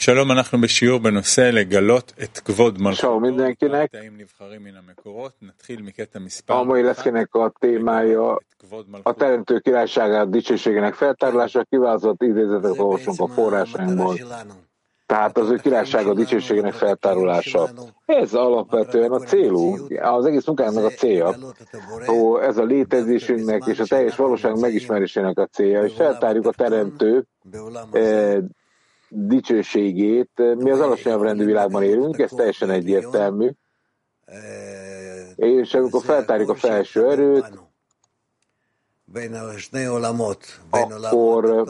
שלום, אנחנו בשיעור בנושא לגלות את כבוד Ciao מלכותו. mindenkinek! קטעים נבחרים מן המקורות. נתחיל מקטע מספר A mai אחת, leszkének a témája את כבוד a מלכותו. Teremtő Királyságát dicsőségének feltárulása, kiválasztott idézetet olvasunk a forrásainkból. Tehát az ő királysága dicsőségének feltárulása. Ez alapvetően a célunk, az egész munkánknak a célja. Ó, ez a létezésünknek és a teljes valóság megismerésének a célja, hogy feltárjuk a Teremtő eh, dicsőségét. Mi az alacsonyabb rendű világban élünk, ez teljesen egyértelmű. És amikor feltárjuk a felső erőt, akkor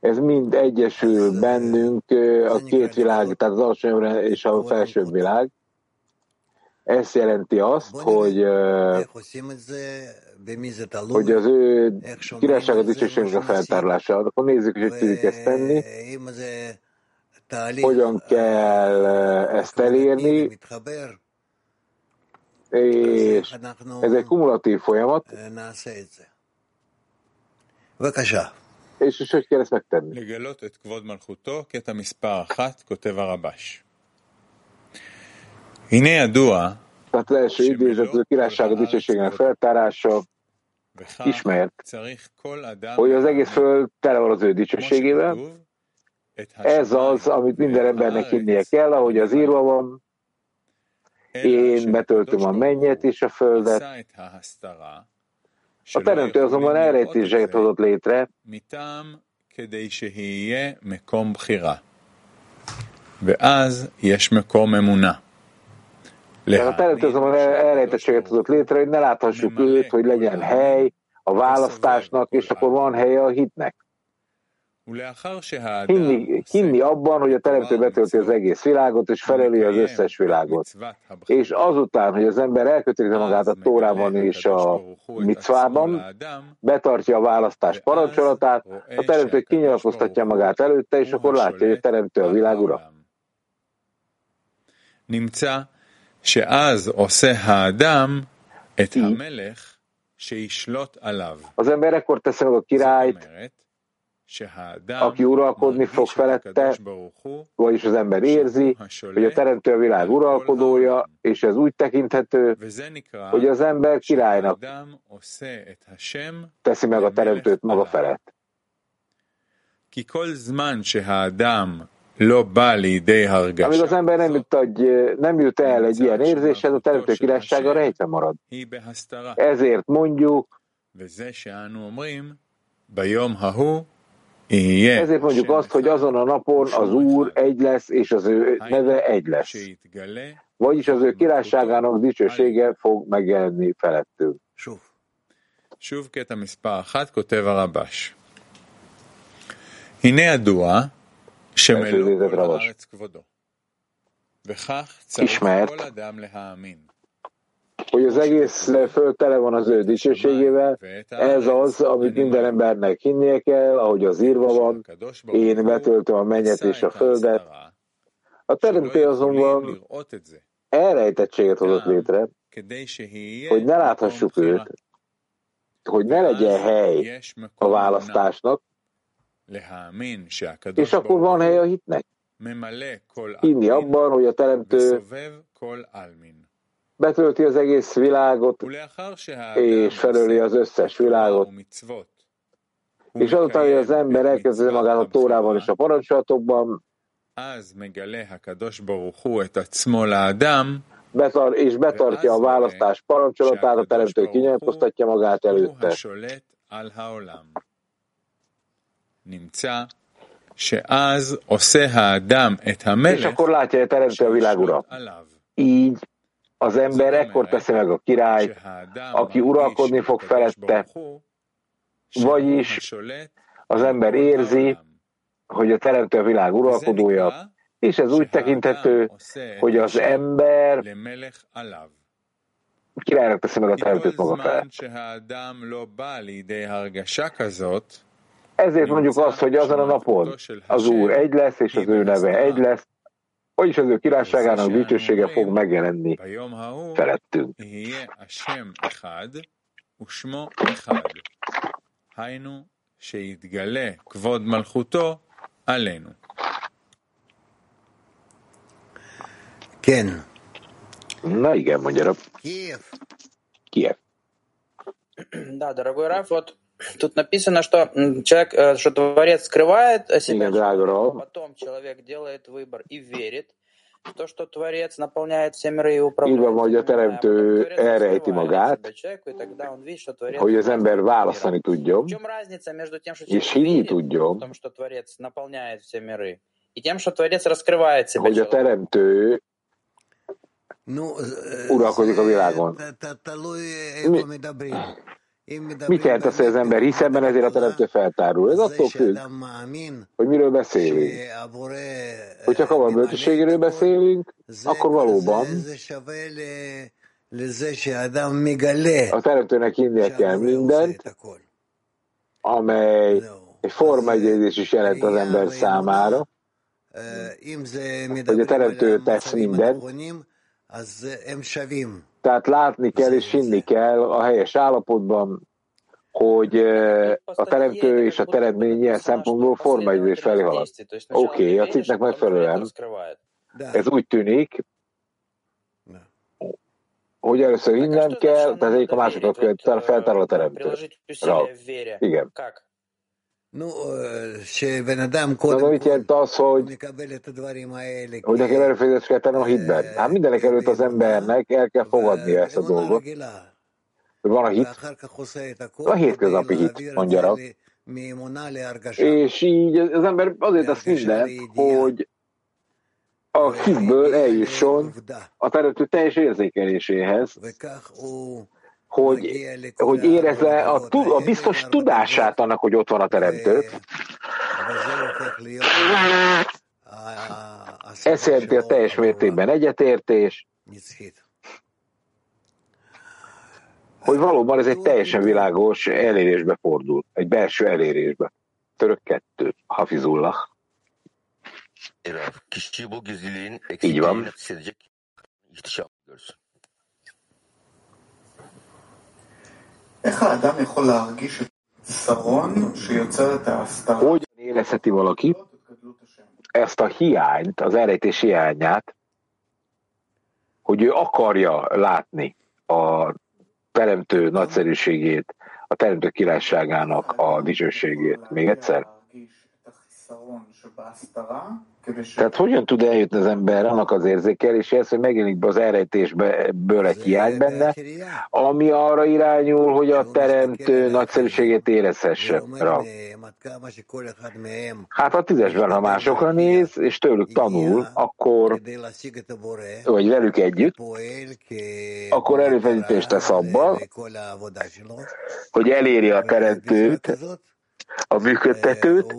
ez mind egyesül bennünk a két világ, tehát az alacsonyabb és a felsőbb világ. Ez jelenti azt, hogy, hogy az ő királysága dicsőségnek a feltárulása. Akkor nézzük, hogy tudjuk ezt tenni, hogyan kell ezt elérni, és ez egy kumulatív folyamat, és, és hogy kell ezt megtenni. Tehát az első idézet, az a királysága dicsőségének feltárása, וכך ismert, צריך כל אדם hogy az egész föld tele van az ő כמו dicsőségével. שכתוב, את Ez az, amit minden embernek hinnie kell, ahogy az írva van, én betöltöm a mennyet és a földet. A teremtő azonban elrejtéseket hozott létre, מטעם כדי שיהיה מקום בחירה. ואז יש מקום אמונה. Tehát a teremtő azonban elrejtettséget hozott létre, hogy ne láthassuk őt, hogy legyen hely a választásnak, és akkor van helye a hitnek. Hinni, hinni abban, hogy a teremtő betölti az egész világot, és feleli az összes világot. És azután, hogy az ember elkötelezi magát a Tórában és a micvában, betartja a választás parancsolatát, a teremtő kinyilatkoztatja magát előtte, és akkor látja, hogy a teremtő a világ ura. נמצא שאז עושה האדם את היא. המלך שישלוט עליו. Az ember ekkor teszi meg a זאת királyt, אומרת שהאדם aki uralkodni fog מרגיש את felette, הקדוש ברוך הוא vagyis az ember érzi, hogy a teremtő a világ uralkodója, és ez úgy tekinthető, וזה נקרא hogy az ember királynak שהאדם עושה את השם teszi meg a teremtőt maga felett. כי כל זמן שהאדם לא בא לידי Amíg az הרגשה, ember nem jut, egy, nem jut el egy ilyen érzéshez, a teremtő királysága rejtve marad. היא בהסתרה. Ezért mondjuk, וזה שאנו אומרים, ביום ההוא יהיה ezért mondjuk azt, hogy azon a napon az Úr egy lesz, és az ő neve egy lesz. שיתגלה Vagyis az ő királyságának dicsősége fog megjelenni felettünk. שוב קטע מספר אחת, כותב הרבש. הנה ידוע Ismert, hogy az egész föld tele van az ő dicsőségével, ez az, amit minden embernek hinnie kell, ahogy az írva van, én betöltöm a mennyet és a földet. A teremtő azonban elrejtettséget hozott létre, hogy ne láthassuk őt, hogy ne legyen hely a választásnak, és akkor van hely a hitnek. Hinni abban, hogy a Teremtő betölti az egész világot, és felöli az összes világot. És azután, hogy az ember elkezdő magát a Tórában és a parancsolatokban, betar, és betartja a választás parancsolatát, a teremtő kinyilatkoztatja magát előtte. És akkor látja a teremtő a világ ura. Így az ember ekkor teszi meg a királyt, aki uralkodni fog felette, vagyis az ember érzi, hogy a teremtő a világ uralkodója, és ez úgy tekinthető, hogy az ember királynak teszi meg a teremtőt maga felett. Ezért mondjuk azt, hogy azon a napon az Úr egy lesz, és az ő neve egy lesz, vagyis az ő királyságának dicsősége fog megjelenni felettünk. היינו שיתגלה igen, mondja Kiev. Kiev. Da, dragoi Raf, вот тут написано, что человек, что Творец скрывает себя, потом человек делает выбор и верит, то, что Творец наполняет все миры и управляет. Így van, hogy a teremtő elrejti magát, hogy az ember választani tudjon, és hinni tudjon, hogy a teremtő uralkodik a világon. Mi, mit jelent az, hogy az ember hisz ebben, ezért a teremtő feltárul? Ez attól függ, hogy miről beszélünk. Hogyha kavalbölcsességéről beszélünk, akkor valóban a teremtőnek hinnie kell mindent, amely egy formaegyezés is jelent az ember számára, hogy a teremtő tesz mindent, tehát látni kell és hinni kell a helyes állapotban, hogy a teremtő és a teremtmény ilyen szempontból formaidős felé halad. Oké, okay, a cikknek megfelelően. ez úgy tűnik, hogy először innen kell, tehát egyik a másikat kell, feltárol a teremtő. Igen. No, mit jelent az, hogy, hogy neki erőfeszítést kell tenni a hitben? Hát mindenek előtt az embernek el kell fogadnia ezt a dolgot. Van a hit, a hétköznapi hit, mondja rá. És így az ember azért tesz mindent, hogy a hitből eljusson a teremtő teljes érzékeléséhez, hogy, hogy érezze a, a biztos tudását annak, hogy ott van a teremtő. Ez jelenti a teljes mértékben egyetértés, hogy valóban ez egy teljesen világos elérésbe fordul, egy belső elérésbe. Török kettő, Hafizullah. Így van. Hogyan érezheti valaki ezt a hiányt, az elrejtés hiányát, hogy ő akarja látni a teremtő nagyszerűségét, a teremtő királyságának a dicsőségét. Még egyszer? Tehát hogyan tud eljutni az ember annak az érzékeléséhez, hogy megjelenik be az elrejtésből egy hiány benne, ami arra irányul, hogy a teremtő nagyszerűségét érezhesse. Hát a tízesben, ha másokra néz, és tőlük tanul, akkor, vagy velük együtt, akkor előfeszítést tesz abban, hogy eléri a teremtőt, a működtetőt,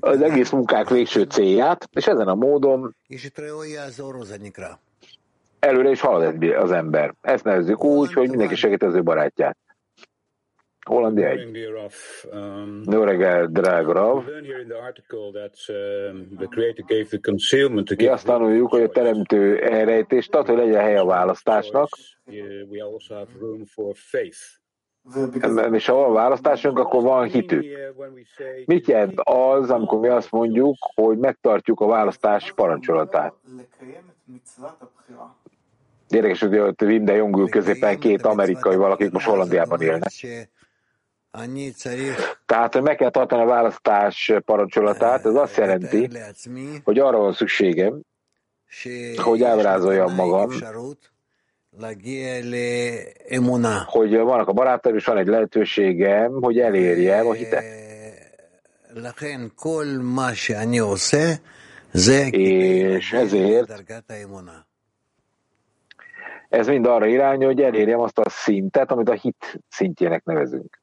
az egész munkák végső célját, és ezen a módon előre is halad az ember. Ezt nevezzük úgy, hogy mindenki segít az ő barátját. Hollandia egy. Jó reggel, drága Rav. Mi azt tanuljuk, hogy a teremtő elrejtés, tehát hogy legyen hely a választásnak, és ha van választásunk, akkor van hitük. Mit jelent az, amikor mi azt mondjuk, hogy megtartjuk a választás parancsolatát? Érdekes, hogy ott Wim de Jong középen két amerikai valakik most Hollandiában élnek. Tehát, hogy meg kell tartani a választás parancsolatát, ez azt jelenti, hogy arra van szükségem, hogy elbrázoljam magam, hogy vannak a barátaim, és van egy lehetőségem, hogy elérjem a hitet. És ezért ez mind arra irányul, hogy elérjem azt a szintet, amit a hit szintjének nevezünk.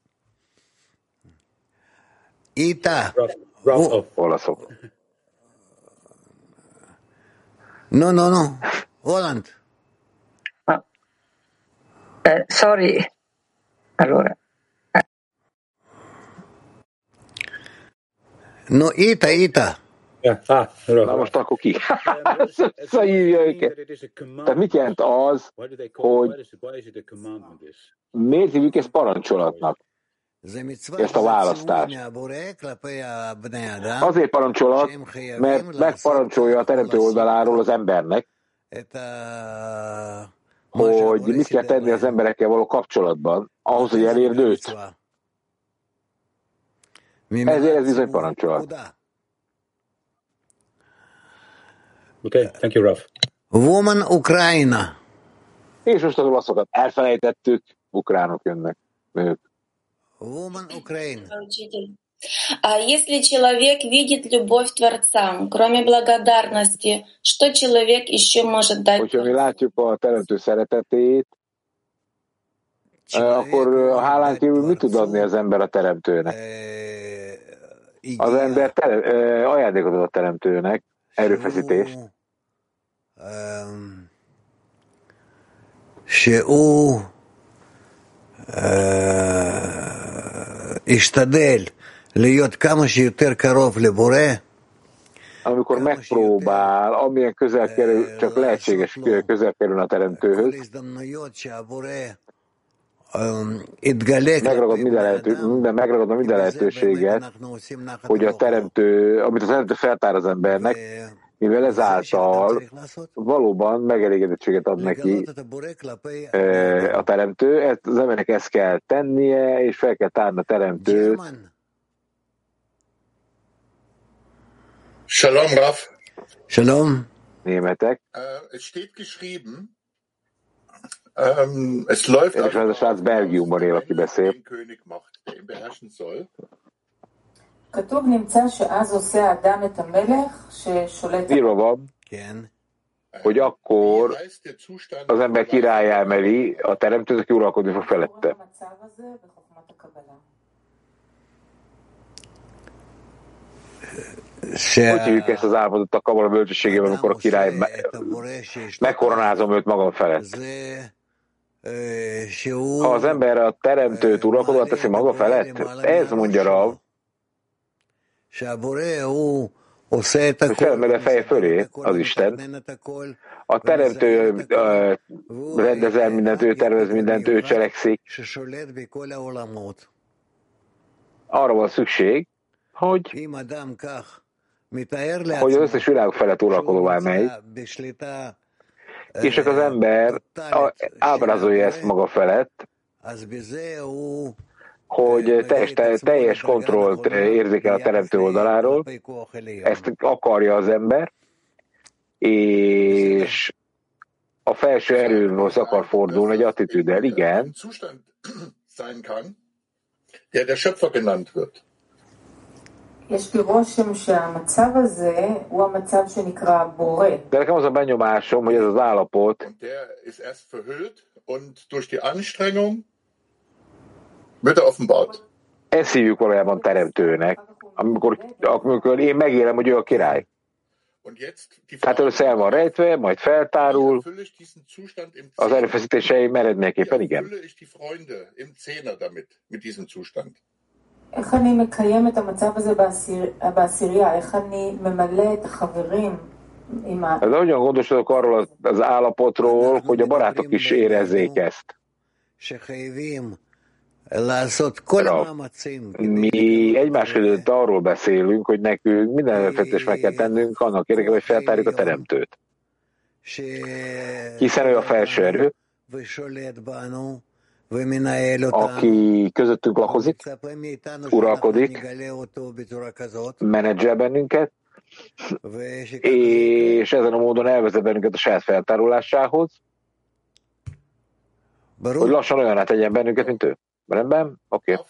Ita. Olaszok. No, no, no. Holland. Eh, sorry. Allora. No, Ita, Ita. Ja, ah, Na most akkor ki? Visszahívja őket. Tehát mit jelent az, hogy miért hívjuk ezt parancsolatnak? Ezt a választást. Azért parancsolat, mert megparancsolja a teremtő oldaláról az embernek, hogy mit kell tenni az emberekkel való kapcsolatban, ahhoz, hogy elérd őt. Ezért ez bizony parancsolat. Okay, thank you, Raf. Woman Ukraina. És most az olaszokat elfelejtettük, ukránok jönnek, nők. Woman Ukraine. А если человек видит любовь Творца, кроме благодарности, что человек еще может дать? akkor hálán kívül mit tud adni az ember a teremtőnek? Az ember terem, ajándékot ad a teremtőnek, erőfeszítést. Seu Istadel amikor megpróbál, amilyen közel kerül, csak lehetséges közel kerül a teremtőhöz, megragad minden, lehető, minden, megragadom minden lehetőséget, hogy a teremtő, amit a teremtő feltár az embernek, mivel ezáltal valóban megelégedettséget ad neki eh, a teremtő, az embernek ezt kell tennie, és fel kell tárni a teremtőt. Shalom, Raf. Shalom. Németek. Es steht geschrieben, ähm, es läuft és ez a srác Belgiumban él, aki beszél. כתוב נמצא שאז עושה האדם את המלך ששולט... Írva van, hogy akkor az ember királyá emeli a teremtőt, aki uralkodni fog felette. Hogy hívjuk ezt az állapotot a kabala bölcsességében, amikor a király megkoronázom őt magam felett? Ha az ember a teremtőt uralkodóan teszi maga felett, ez mondja Rav, felmegy a feje fölé az Isten. A teremtő uh, rendezel mindent, ő tervez mindent, ő cselekszik. Arra van szükség, hogy, hogy az összes világ felett uralkodóvá megy, és az ember ábrázolja ezt maga felett, hogy teljes, teljes kontrollt érzékel a teremtő oldaláról, ezt akarja az ember, és a felső erőhoz akar fordulni egy attitűddel, igen. Der der Schöpfer genannt wird. De nekem az a benyomásom, hogy ez az állapot, Und der ist erst verhüllt und durch die Anstrengung wird er offenbart. ezt hívjuk valójában teremtőnek, amikor, amikor én megélem, hogy ő a király. Und jetzt die Tehát először el van rejtve, majd feltárul, az erőfeszítéseim eredményeképpen igen. איך אני מקיים את המצב הזה בעשיר, בעשירייה? איך אני ממלא את החברים עם ה... De hogyan gondoskodok arról az, az állapotról, hogy a barátok is érezzék ezt? Mi egymás között arról beszélünk, hogy nekünk minden előfetést meg kell tennünk annak érdekében, hogy feltárjuk a teremtőt. Hiszen ő a felső erő, aki közöttünk lakozik, uralkodik, menedzsel bennünket, és ezen a módon elvezet bennünket a saját feltárulásához, hogy lassan olyan tegyen bennünket, mint ő. Rendben? Oké. Okay.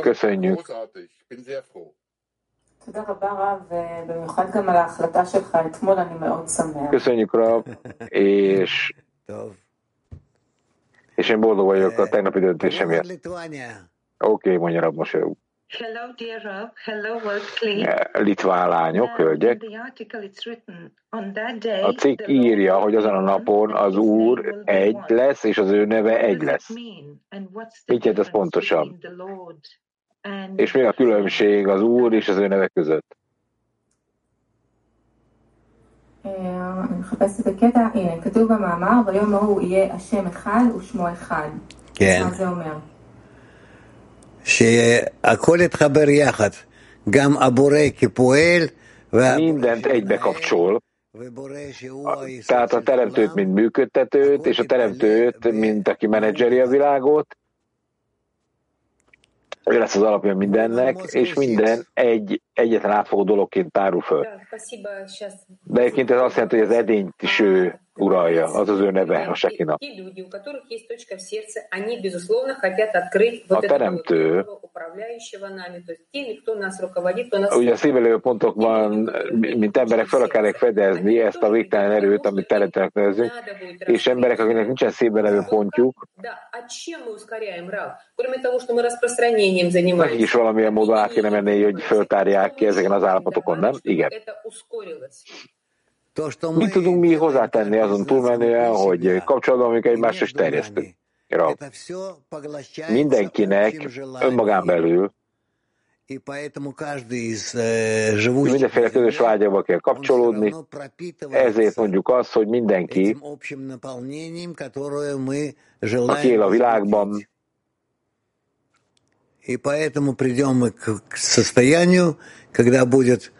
Köszönjük. Köszönjük, Rab, és és én boldog vagyok a tegnapi döntésemért. Oké, mondja Rab mosolyog. Hello, dear Rob. Hello, World Clip. Litván lányok, in hölgyek. A cikk írja, hogy azon a napon az Úr egy lesz, és az ő neve egy lesz. Mit jelent ez pontosan? És mi a különbség az Úr és az ő neve között? אני מחפשת את הקטע, הנה, כתוב במאמר, ביום ההוא יהיה השם אחד ושמו אחד. כן. מה זה אומר? שהכל יתחבר יחד, גם הבורא כפועל, Mindent egybe kapcsol, Tehát a teremtőt, mint működtetőt, és a teremtőt, mint aki menedzseri a világot, ő lesz az alapja mindennek, és minden egy egyetlen átfogó dologként tárul föl. De egyébként ez azt jelenti, hogy az edényt is ő uralja, az az ő neve, a Sekina. A teremtő, ugye a szívelő pontokban, mint emberek fel akarják fedezni ezt a végtelen erőt, amit teremtőnek nevezünk, és emberek, akiknek nincsen szívelő pontjuk, nekik is valamilyen módon át kéne menni, hogy föltárják ki ezeken az állapotokon, nem? Igen. Mit tudunk mi hozzátenni azon túlmenően, hogy kapcsolatban amik egymásra is terjesztünk? Mindenkinek önmagán belül mindenféle közös vágyaba kell kapcsolódni, ezért mondjuk azt, hogy mindenki, aki él a világban, И поэтому придем мы к состоянию, когда будет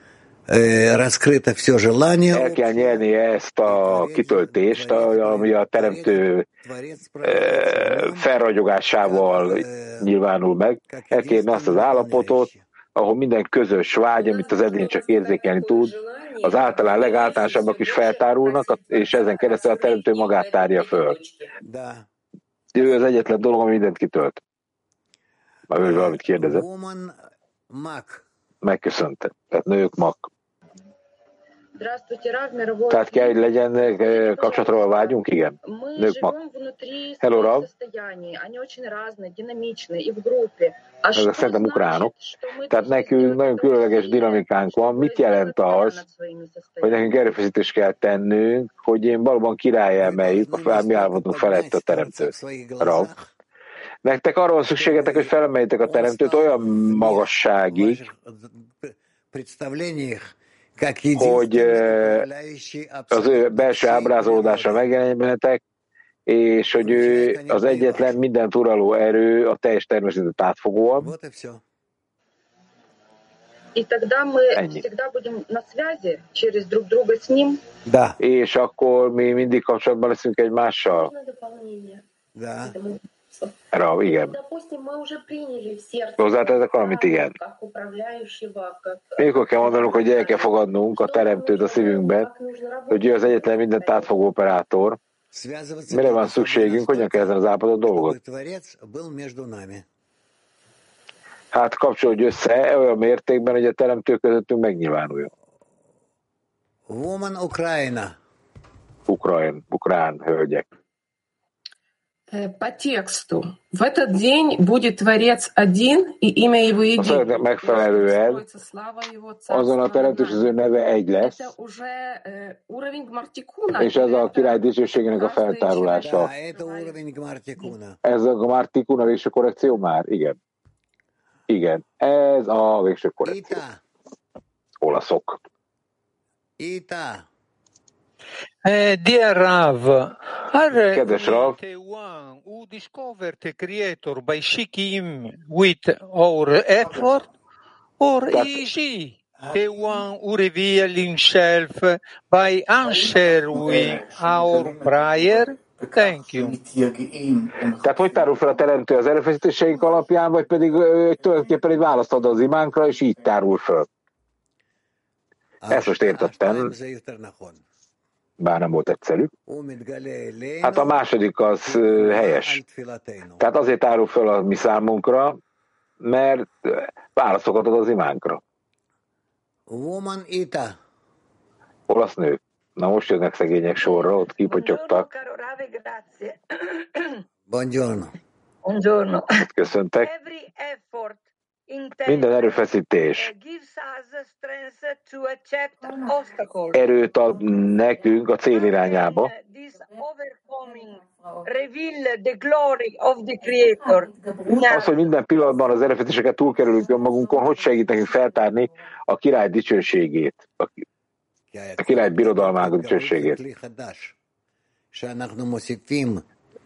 раскрыто все желание. El kell nyerni ezt a kitöltést, ami a teremtő felragyogásával nyilvánul meg. El kell azt az állapotot, ahol minden közös vágy, amit az edény csak érzékelni tud, az általán legáltalánosabbak is feltárulnak, és ezen keresztül a teremtő magát tárja föl. Ő az egyetlen dolog, ami mindent kitölt. Már ő valamit kérdezett. Megköszönte. Tehát nők mak. Tehát kell, hogy legyen kapcsolatról vágyunk? Igen. Nők mak. Hello, Rav. Ezek szerintem ukránok. Tehát nekünk nagyon különleges dinamikánk van. Mit jelent az, hogy nekünk erőfeszítést kell tennünk, hogy én valóban király emeljük a mi állapodunk felett a teremtőt? Rav. Nektek arról van szükségetek, hogy felemeljétek a teremtőt olyan magasságig, hogy az ő belső ábrázolódása megjelenjenek, és hogy ő az egyetlen mindent uraló erő, a teljes természetet átfogóan. Ennyi. És akkor mi mindig kapcsolatban leszünk egymással. Ra, igen. Hozzátettek valamit, igen. Mikor kell mondanunk, hogy el kell fogadnunk a teremtőt a szívünkben, hogy ő az egyetlen mindent átfogó operátor, Mire van szükségünk, hogyan kell ezen az állapotot dolgot? Hát kapcsolódj össze olyan mértékben, hogy a teremtő közöttünk megnyilvánuljon. Woman Ukrajna. Ukrajn, ukrán hölgyek. По тексту. В этот день будет Творец один, и имя его единое. Megfelelően azon a teremtés az ő neve egy lesz, és ez a király dicsőségének a feltárulása. Ez a Martikuna végső korrekció már? Igen. Igen. Ez a végső korrekció. Olaszok. Ita. Kedves Rav, one who discovered the Creator by seeking with our effort, or is he the one who revealed himself by answering our prayer? Thank you. Tehát hogy tárul fel a teremtő az erőfeszítéseink alapján, vagy pedig tulajdonképpen egy választ ad az imánkra, és így tárul föl? Ezt most értettem bár nem volt egyszerű. Hát a második az helyes. Tehát azért árul föl a mi számunkra, mert válaszokat ad az imánkra. Woman Ita. Olasz nő. Na most jönnek szegények sorra, ott kipotyogtak. Buongiorno. Buongiorno. Köszöntek. Minden erőfeszítés. Erőt ad nekünk a cél irányába. Az, hogy minden pillanatban az erőfeszítéseket túlkerülünk önmagunkon, hogy segít nekünk feltárni a király dicsőségét, a király birodalmának dicsőségét.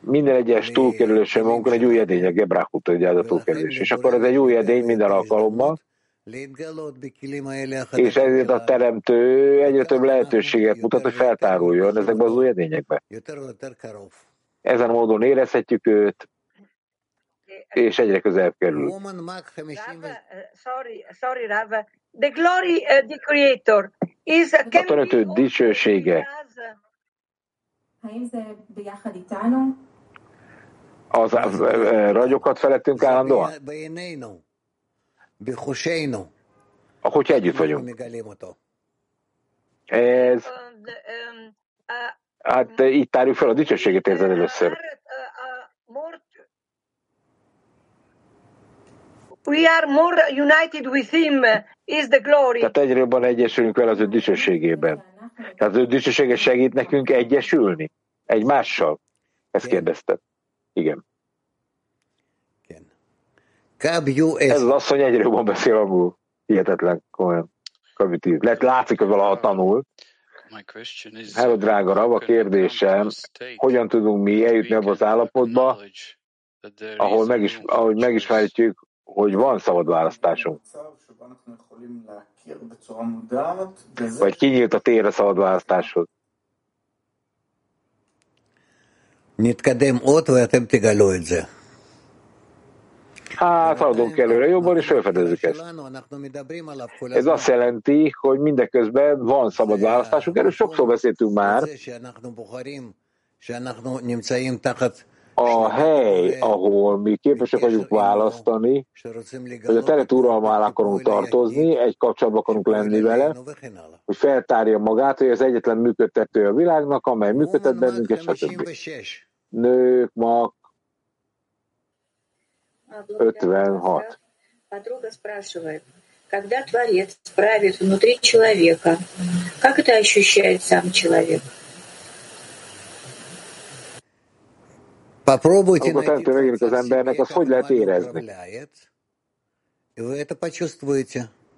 Minden egyes túlkerülésen magunkon egy új edény, a ez a túlkerülés. És akkor ez egy új edény minden alkalommal, És ezért a teremtő egyre több lehetőséget mutat, hogy feltáruljon ezekbe az új edényekbe. Ezen módon érezhetjük őt, és egyre közelebb kerül. The glory, the creator is. A teremtő dicsősége. Az ragyokat felettünk állandóan? Hogyha együtt vagyunk. Ez, hát így tárjuk fel a dicsőséget érzed először. We are more united with him is the glory. Tehát egyre jobban egyesülünk vele az ő dicsőségében. Tehát az ő dicsősége segít nekünk egyesülni egymással. Ezt kérdezte. Igen. Ez az asszony egyre jobban beszél angol. Hihetetlen, komolyan. Lehet, látszik, hogy valaha tanul. Hello, drága Rav, a kérdésem, hogyan tudunk mi eljutni abba az állapotba, ahol megis, ahogy megismerjük, hogy van szabad választásunk. Vagy kinyílt a tér a szabad választáshoz. נתקדם עוד ואתם תגלו את זה. Hát haladunk előre jobban, és felfedezzük ezt. Ez azt jelenti, hogy mindeközben van szabad választásunk, erről sokszor beszéltünk már. A hely, ahol mi képesek vagyunk választani, hogy a teret uralma alá akarunk tartozni, egy kapcsolatban akarunk lenni vele, hogy feltárja magát, hogy az egyetlen működtető a világnak, amely működtet bennünket, stb. Nők, mak, 56. Подруга спрашивает, когда Творец правит внутри человека, как это ощущает сам человек? Amikor teremtő megint az embernek, azt hogy lehet érezni?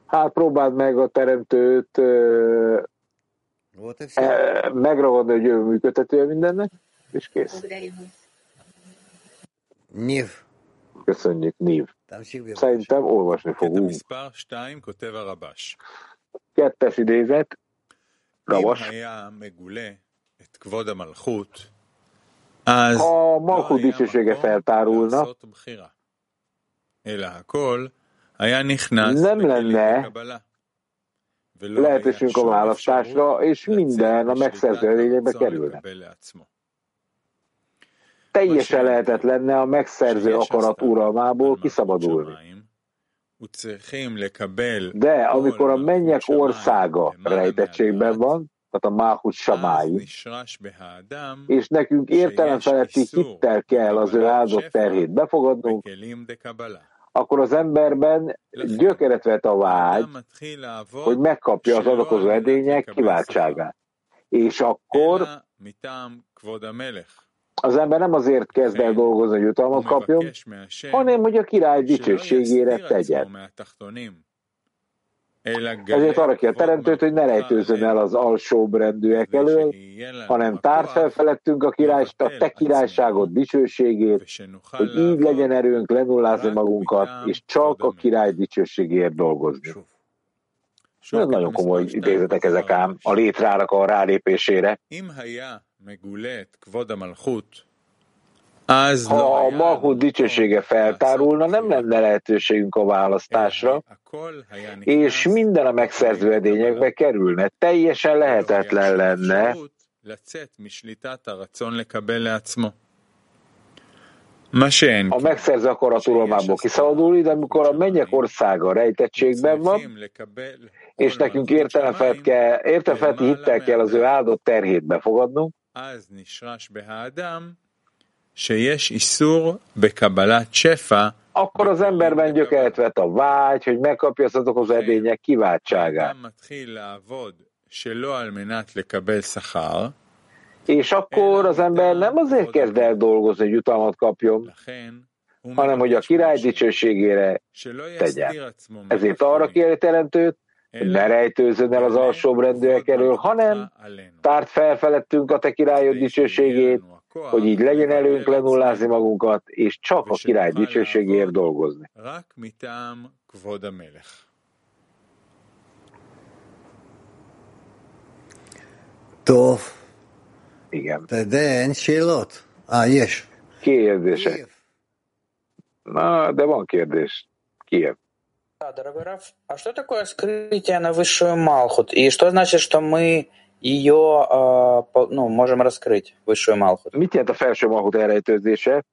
Hát próbáld meg a teremtőt e, megragadni, hogy ő működtetője mindennek, és kész. Név. Köszönjük, Név. Szerintem olvasni fogunk. Kettes idézet, Rabas a Malkut dicsősége feltárulna, nem lenne lehetőségünk a választásra, és minden a megszerződésbe kerülne. Teljesen lehetett lenne a megszerző akarat uralmából kiszabadulni. De amikor a mennyek országa rejtettségben van, tehát a Máhus Samái, és nekünk értelemfeletti hittel kell az ő áldott terhét befogadnunk, akkor az emberben gyökeret vet a vágy, hogy megkapja az adakozó edények kiváltságát. És akkor az ember nem azért kezd el dolgozni, hogy jutalmat kapjon, hanem hogy a király dicsőségére tegyen. Ezért arra ki teremtőt, hogy ne rejtőzön el az alsóbb rendűek elől, hanem tár fel felettünk a király, a te királyságod dicsőségét, hogy így legyen erőnk lenullázni magunkat, és csak a király dicsőségéért dolgozni. Ez nagyon komoly idézetek ezek ám a létrának a rálépésére. Ha a Mahud dicsősége feltárulna, nem lenne lehetőségünk a választásra, és minden a megszerző edényekbe kerülne. Teljesen lehetetlen lenne. A megszerző a uralmából kiszabadulni, de amikor a mennyek országa rejtettségben van, és nekünk értelemfelt kell, értelemfelt hittel kell az ő áldott terhét befogadnunk, שיש איסור בקבלת שפע akkor az בכלים emberben דקבלה. gyökeret vet a vágy, hogy megkapja az adokozó לכן edények kiváltságát. האדם מתחיל לעבוד שלא על מנת לקבל שכר, És akkor az ember nem azért kezd el dolgozni, hogy jutalmat kapjon, לכן הוא hanem hogy a מבקש király מהשם dicsőségére שלא tegyen. יסתיר עצמו Ezért arra מהתחתונים, kéri teremtőt, hogy ne אלא rejtőzzön el az גלה alsóbb rendűek כבוד elől, מלכותך hanem עלינו, tárd fel felettünk a te királyod כדי שיהיה dicsőségét, לנו הכוח hogy így legyen előnk lenullázni magunkat, és csak a király dicsőségéért dolgozni. Tov. Igen. Teden, Sélot? Á, yes. kérdése. Na, de van kérdés. Kiev. Да, дорогой Раф, а что такое скрытие на высшую Малхут? И что значит, что мы ее э, ну, можем раскрыть, высшую Малхут? Mit jelent a felső Malhut elrejtőzése?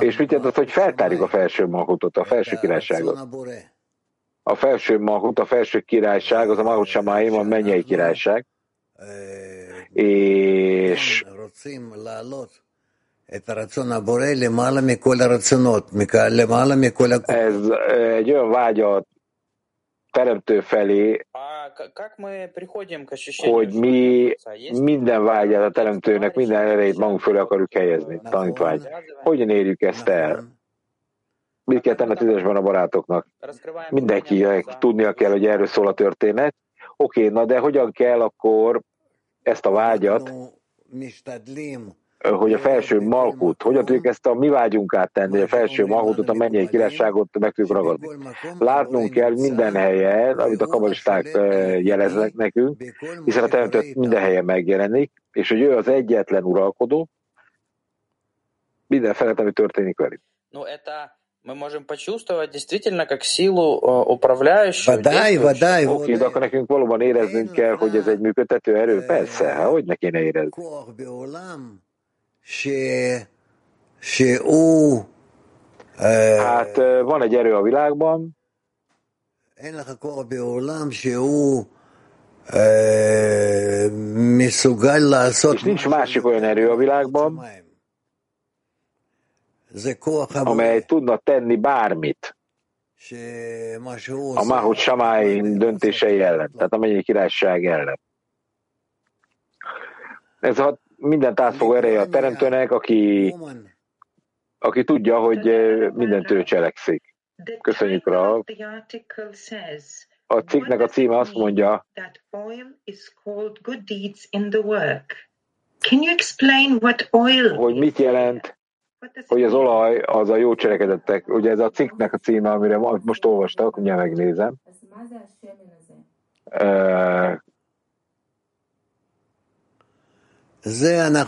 És mit jelent az, hogy feltárjuk a felső Malhutot, a felső királyságot? A felső Malhut, a felső királyság, az a Malhut Samáim, a mennyei királyság. És ez egy olyan vágy a teremtő felé, hogy mi minden vágyát a teremtőnek, minden erejét magunk fölé akarjuk helyezni, tanítvágy. Hogyan érjük ezt el? Mit kell tenni a tízesben a barátoknak? Mindenki tudnia kell, hogy erről szól a történet. Oké, na de hogyan kell akkor ezt a vágyat hogy a felső malkut, hogyan tudjuk ezt a mi vágyunk áttenni, a felső malkutot, a mennyei királyságot meg tudjuk ragadni. Látnunk kell minden helyen, amit a kabalisták jeleznek nekünk, hiszen a teremtő minden helyen megjelenik, és hogy ő az egyetlen uralkodó, minden felett, ami történik velük. Ну, это мы можем почувствовать действительно как силу управляющую. Vadály, vadály. Oké, de akkor nekünk valóban éreznünk kell, hogy ez egy működtető erő? Persze, hát hogy ne kéne érezni. Hát van egy erő a világban, és nincs másik olyan erő a világban, amely tudna tenni bármit. A Mahut Samáin döntései ellen, tehát a mennyi királyság ellen. Ez a mindent átfogó ereje a teremtőnek, aki, aki tudja, hogy mindent ő cselekszik. Köszönjük rá. A cikknek a címe azt mondja, hogy mit jelent, hogy az olaj az a jó cselekedetek. Ugye ez a cikknek a címe, amire most olvastak, ugye megnézem.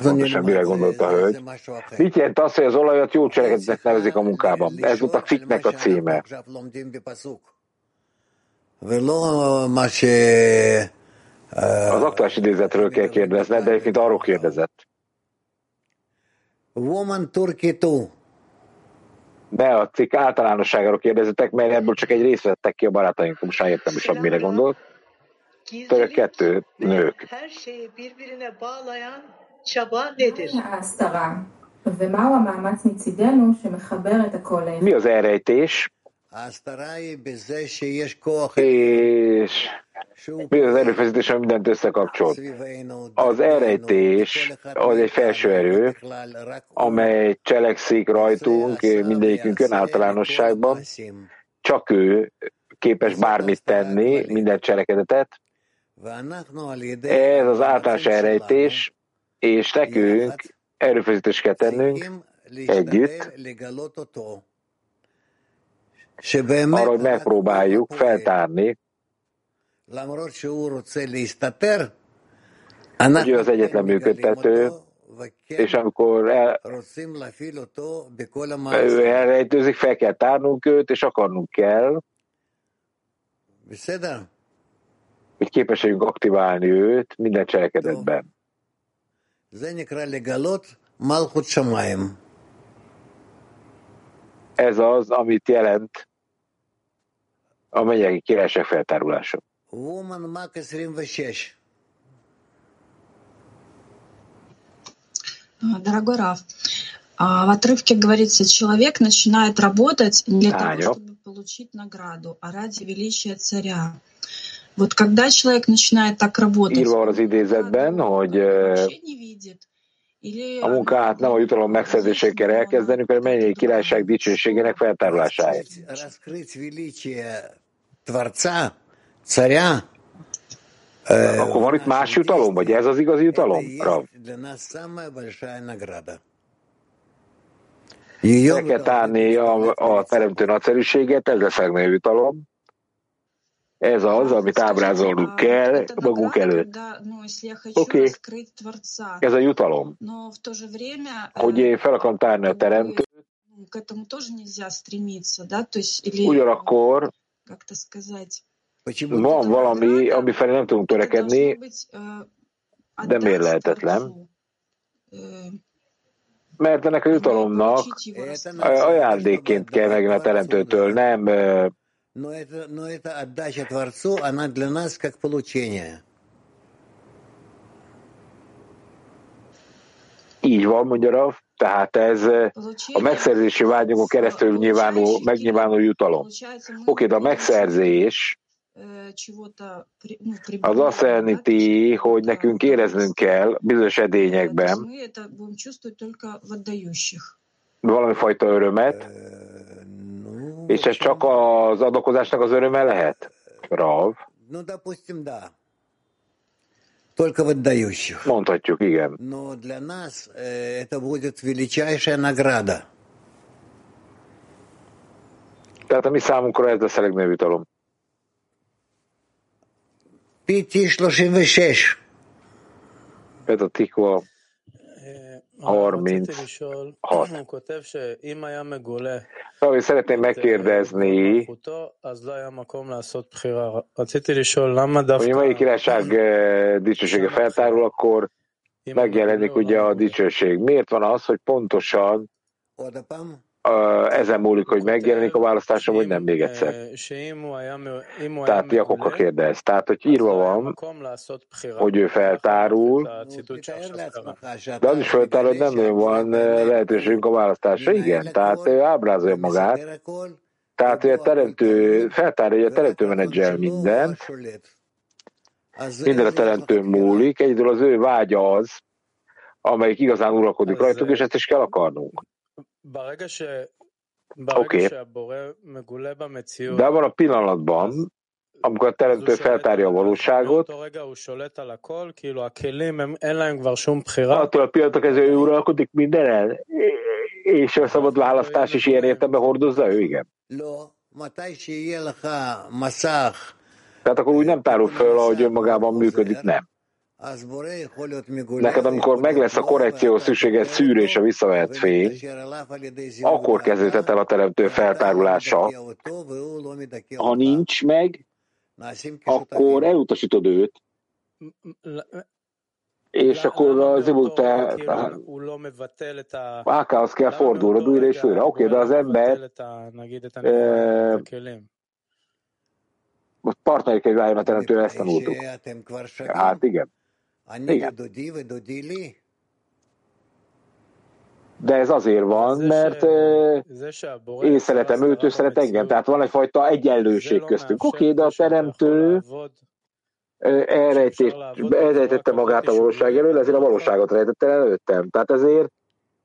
Pontosan mire gondolt a hölgy. Mit jelent az, hogy az olajat jó cselekedetnek nevezik a munkában? Ez volt a cikknek a címe. Az aktuális idézetről kell kérdezni, de egyébként arról kérdezett. Woman Turkey 2. De a cikk általánosságáról kérdezettek, mert ebből csak egy részt vettek ki a barátaink, most értem is, mire gondolt. Kettő nők. Mi az elrejtés? És mi az erőfeszítés, ami mindent összekapcsol? Az elrejtés az egy felső erő, amely cselekszik rajtunk, mindegyikünkön általánosságban. Csak ő képes bármit tenni, minden cselekedetet. Ez az általános elrejtés, és nekünk erőfeszítést kell tennünk együtt, arra, hogy megpróbáljuk feltárni, hogy ő az egyetlen működtető, és amikor el, ő elrejtőzik, fel kell tárnunk őt, és akarnunk kell, hogy képességünk aktiválni őt minden cselekedetben. Ez az, amit jelent a mennyei királyság feltárulása. Woman Mark 26. Дорогой Раф, в отрывке говорится, человек начинает работать не для того, чтобы получить награду, а ради величия царя. Вот когда человек начинает так работать, Írva van az idézetben, hogy a munkát nem a jutalom megszerzésével kell elkezdenünk, hanem mennyi királyság dicsőségének feltárulásáért. Akkor van itt más jutalom, vagy ez az igazi jutalom? Rav? Meg kell tárni a, a teremtő nagyszerűséget, ez lesz a legnagyobb jutalom. Ez az, amit ábrázolnunk kell magunk előtt. Oké, okay. ez a jutalom. Hogy én fel akarom tárni a teremtőt, ugyanakkor van valami, ami felé nem tudunk törekedni, de miért lehetetlen? Mert ennek a jutalomnak ajándékként kell megjön a teremtőtől, nem Но это, но это отдача Творцу, она для нас как получение. Így van, mondja Rav, tehát ez a megszerzési vágyunkon keresztül nyilvánul, megnyilvánul jutalom. Oké, de a megszerzés az azt jelenti, hogy nekünk éreznünk kell bizonyos edényekben valami fajta örömet, és ez csak az adakozásnak az öröme lehet? Rav? Только в отдающих. Mondhatjuk, igen. Но для нас это будет величайшая награда. Tehát a mi számunkra ez lesz a legnagyobb jutalom. Piti 36. Ez a tikva 36. Szóval szeretném megkérdezni, hogy melyik királyság dicsősége feltárul, akkor megjelenik ugye a dicsőség. Miért van az, hogy pontosan ezen múlik, hogy megjelenik a választásom, vagy nem még egyszer. Tehát Jakokra kérdez. Tehát, hogy írva van, hogy ő feltárul, de az is feltárul, hogy nem nagyon van lehetőségünk a választásra. Igen, tehát ő ábrázolja magát. Tehát, hogy a teremtő, feltárja, hogy a teremtő menedzsel mindent, minden a teremtő múlik, egyedül az ő vágya az, amelyik igazán uralkodik rajtuk, és ezt is kell akarnunk. Oké. Okay. De abban a pillanatban, amikor a teremtő feltárja a valóságot, attól a pillanatok kezdve ő uralkodik mindenen, és a szabad választás is ilyen értelemben hordozza ő, igen. Tehát akkor úgy nem tárul föl, ahogy önmagában működik, nem. Neked, amikor meg lesz a korrekció szükséges szűrés a visszavehet fény, akkor kezdődhet el a teremtő feltárulása. Ha nincs meg, akkor elutasítod őt, és akkor az te Ákához kell fordulnod újra és újra. Oké, de az ember most partneri kell a teremtő, ezt tanultuk. Hát igen. Igen. De ez azért van, mert én szeretem őt, ő szeret engem. Tehát van egyfajta egyenlőség köztünk. Oké, okay, de a teremtő elrejtette magát a valóság elől, ezért a valóságot rejtette előttem. Tehát ezért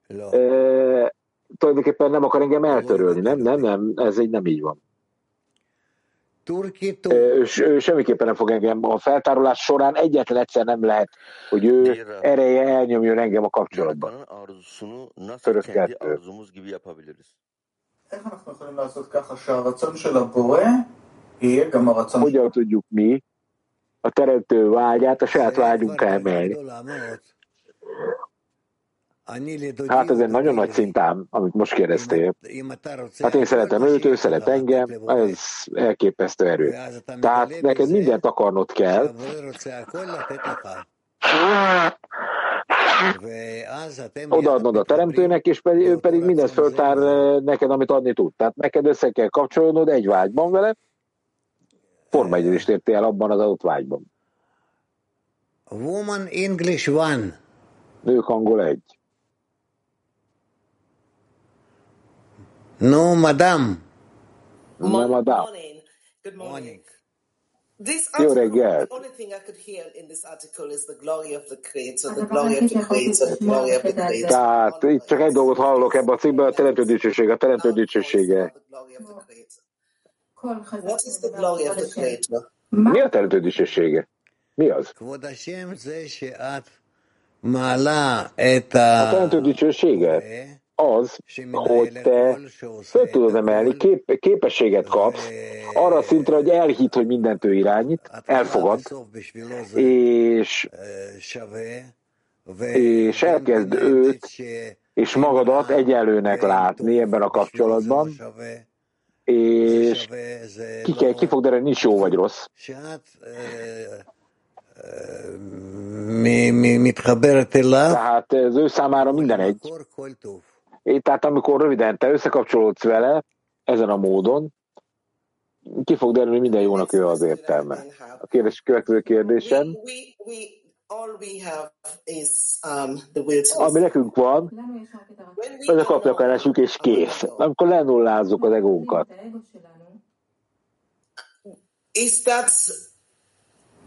e, tulajdonképpen nem akar engem eltörölni. Nem, nem, nem, ez így nem így van. Ő, ő semmiképpen nem fog engem a feltárolás során. Egyetlen egyszer nem lehet, hogy ő ereje elnyomjon engem a kapcsolatban. Török kettő. Hogyan tudjuk mi a teremtő vágyát a saját vágyunká emelni? Hát ez egy nagyon nagy szintám, amit most kérdeztél. Hát én szeretem őt, ő szeret engem, ez elképesztő erő. Tehát neked mindent akarnod kell, odaadnod a teremtőnek, és pedig, ő pedig mindent föltár neked, amit adni tud. Tehát neked össze kell kapcsolódnod egy vágyban vele, formaegyedést értél abban az adott vágyban. Woman English one. Nők angol egy. No, madam. No, madam. Morning. Good morning. morning. This Jó article, reggelt. the only thing I could hear in this article is the glory of the Creator, the glory of the Creator, the glory of the Creator. Tehát itt csak egy dolgot hallok ebben a cikkben, a teremtő dicsősége, a teremtő dicsősége. What is the glory of the Creator? Mi a teremtő dicsősége? Mi az? A teremtő dicsősége? Az, hogy te föl tudod emelni, kép, képességet kapsz arra szintre, hogy elhit, hogy mindent ő irányít, elfogad, és, és elkezd őt és magadat egyenlőnek látni ebben a kapcsolatban, és ki, kell, ki fog derülni, nincs jó vagy rossz. Tehát az ő számára minden egy. Tehát amikor röviden te összekapcsolódsz vele, ezen a módon, ki fog derülni, minden jónak ő az értelme. A kérdés, következő kérdésem. Ami nekünk van, az a kapjakarásunk és kész. Amikor lenullázzuk az egónkat. Is that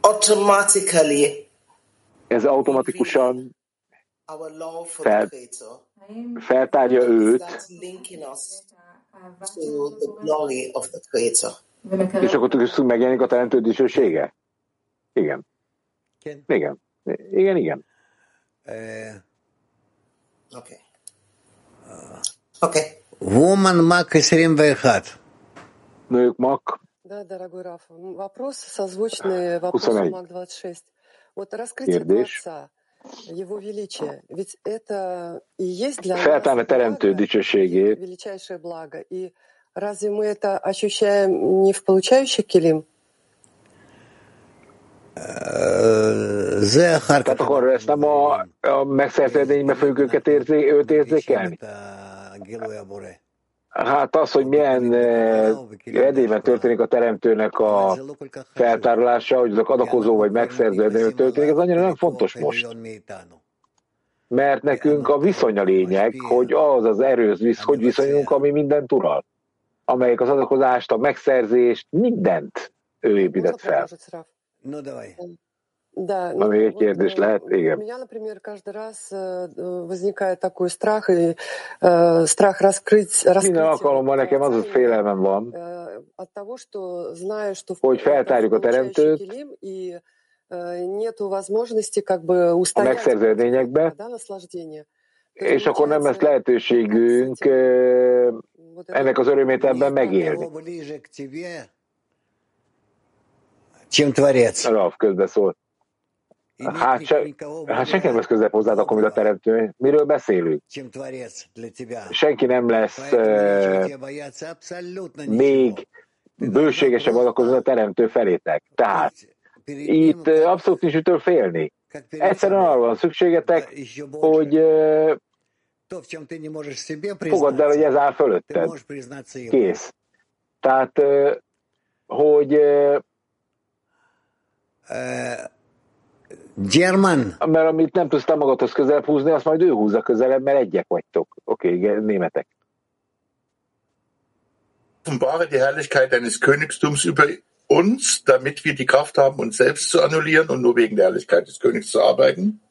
automatically ez automatikusan fel, feltárja őt, és akkor tudjuk megjelenik a teremtő dicsősége? Igen. Igen. Igen, igen. Oké. Oké. Woman Mac 21. Nők Mac Да, дорогой Раф, вопрос созвучный вопросу МАК-26. Вот раскрытие Творца, Fel támad teremtő dicsőségét. Разве мы это ощущаем не в получающих килим? Tehát akkor ezt nem a, a megszerzett fogjuk őket érzi, őt érzékelni? Hát az, hogy milyen edényben történik a teremtőnek a feltárolása, hogy azok adakozó vagy megszerző edényben történik, ez annyira nem fontos most. Mert nekünk a viszony a lényeg, hogy az az erőz, visz, hogy viszonyulunk, ami mindent ural. Amelyik az adakozást, a megszerzést, mindent ő épített fel. Да, ну, Ami egy kérdés lehet, igen. У меня, например, каждый раз возникает такой страх, и э, страх раскрыть, раскрыть Minden alkalommal nekem az a félelmem van, от того, что знаю, что hogy feltárjuk a teremtőt и нету возможности как бы a устоять megszerző edényekbe, да, наслаждения. és akkor nem lesz lehetőségünk ennek az örömét ebben megélni. Чем Творец. Hát, se, hát senki nem lesz közelebb hozzád akkor, mint a teremtő. Miről beszélünk? Senki nem lesz uh, még bőségesebb adakozó a teremtő felétek. Tehát itt uh, abszolút nincs ütől félni. Egyszerűen arra van szükségetek, hogy uh, fogadd el, hogy ez áll fölötted. Kész. Tehát, uh, hogy uh, German. Mert amit nem tudsz te magadhoz közelebb húzni, azt majd ő húzza közelebb, mert egyek vagytok. Oké, okay, németek. Offenbare die Herrlichkeit deines Königstums über uns, damit wir die Kraft haben, uns selbst zu annullieren und nur wegen der Herrlichkeit des Königs zu arbeiten.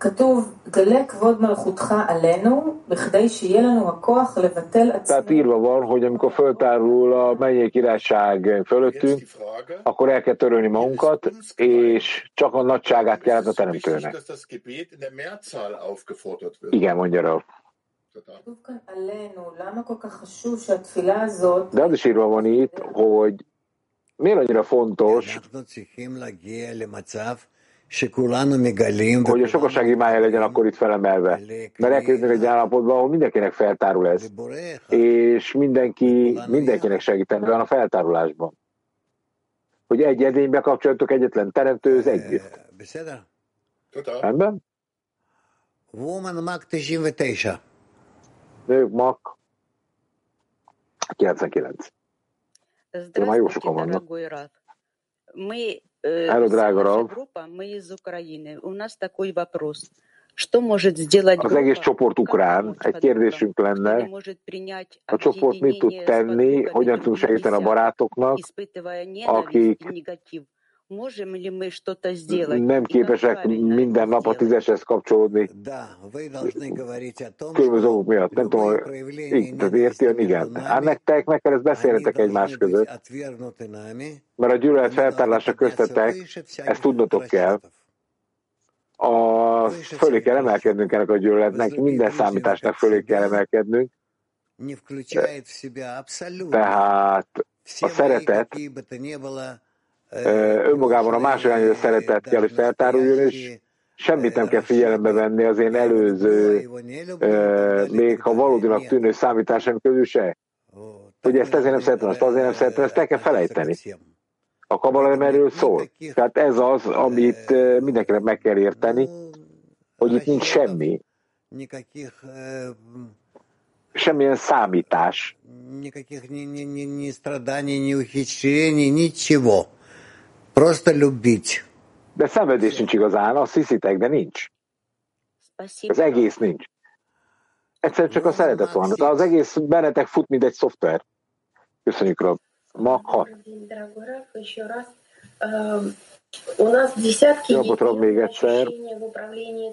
כתוב, גלה כבוד מלכותך עלינו, בכדי שיהיה לנו הכוח לבטל עצמנו. Tehát írva van, hogy amikor föltárul a mennyei királyság fölöttünk, akkor el kell törölni magunkat, és csak a nagyságát kellett a teremtőnek. Igen, mondja Rav. De az is írva van itt, hogy miért annyira fontos, hogy a sokaság imája legyen akkor itt felemelve. Mert elkezdünk egy állapotban, ahol mindenkinek feltárul ez. És mindenki, mindenkinek segíteni van a feltárulásban. Hogy egy edénybe kapcsolatok egyetlen teremtő, az együtt. Rendben? Woman Mac 99. Nők Mac 99. Már jó sokan vannak. Hello, drága Rav. Az egész csoport ukrán. Egy kérdésünk lenne, a csoport mit tud tenni, hogyan tudunk segíteni a barátoknak, akik nem képesek minden nap a tízeshez kapcsolódni. Különböző okok miatt. Nem tudom, hogy érti, hogy igen. Hát nektek meg kell ezt beszélnetek egymás között. Mert a gyűlölet feltárlása köztetek, ezt tudnotok kell. a, fölé kell emelkednünk ennek a gyűlöletnek, minden számításnak fölé kell emelkednünk. Tehát a szeretet önmagában a másik szeretet kell, hogy feltáruljon, és semmit nem kell figyelembe venni az én előző, még ha valódinak tűnő számításom közül se. Hogy ezt ezért nem szeretem, azt azért nem szeretem, ezt el kell felejteni. A kabala nem erről szól. Tehát ez az, amit mindenkinek meg kell érteni, hogy itt nincs semmi. Semmilyen számítás. Просто любить. De szenvedés nincs igazán, azt hiszitek, de nincs. Az egész nincs. Egyszerűen csak a szeretet van. De az egész bennetek fut, mint egy szoftver. Köszönjük, Rob. Ma hat. Jogot Rob még egyszer.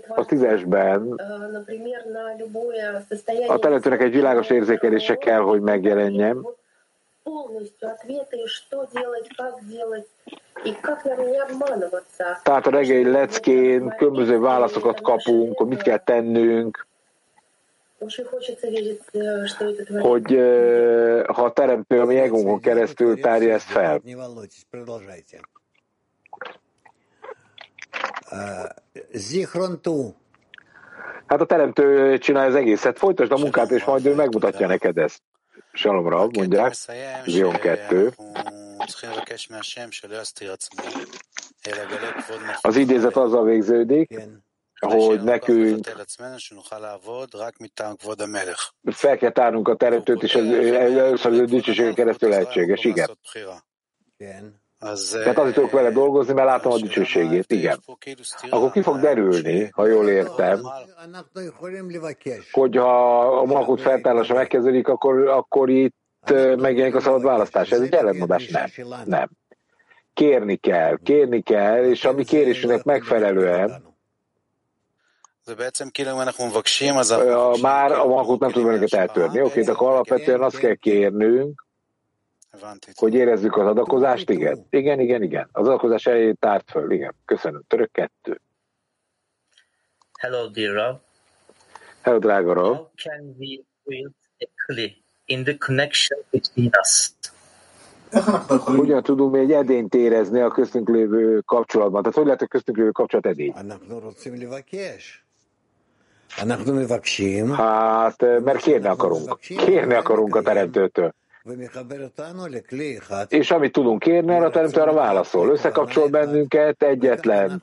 A tízesben a teremtőnek egy világos érzékelése kell, hogy megjelenjen. Tehát a reggeli leckén különböző válaszokat kapunk, hogy mit kell tennünk, hogy ha a teremtő a mi egónkon keresztül tárja ezt fel. Hát a teremtő csinálja az egészet, folytasd a munkát, és majd ő megmutatja neked ezt. Salomra, mondják, Zion 2. Az idézet azzal végződik, hogy nekünk fel kell tárnunk a teremtőt, és először az ő dicsőségen keresztül lehetséges. Igen. Tehát azért tudok vele dolgozni, mert látom a dicsőségét, igen. Akkor ki fog derülni, ha jól értem, hogy ha a Malkut feltárlása megkezdődik, akkor, akkor itt megjelenik a szabad választás. Ez egy ellentmondás? Nem. Nem. Kérni kell, kérni kell, és ami kérésünknek megfelelően már a Malkut nem tud velünket eltörni. Oké, de akkor alapvetően azt kell kérnünk, hogy érezzük az adakozást, igen. Igen, igen, igen. Az adakozás elejét tárt föl, igen. Köszönöm. Török kettő. Hello, dear Rob. Hello, drága Rob. How can we build a click in the connection between us? Hogyan tudunk egy edényt érezni a köztünk lévő kapcsolatban? Tehát hogy lehet a köztünk lévő kapcsolat edény? Hát, mert kérni akarunk. Kérni akarunk a teremtőtől. És amit tudunk kérni, arra teremtő arra válaszol. Összekapcsol bennünket egyetlen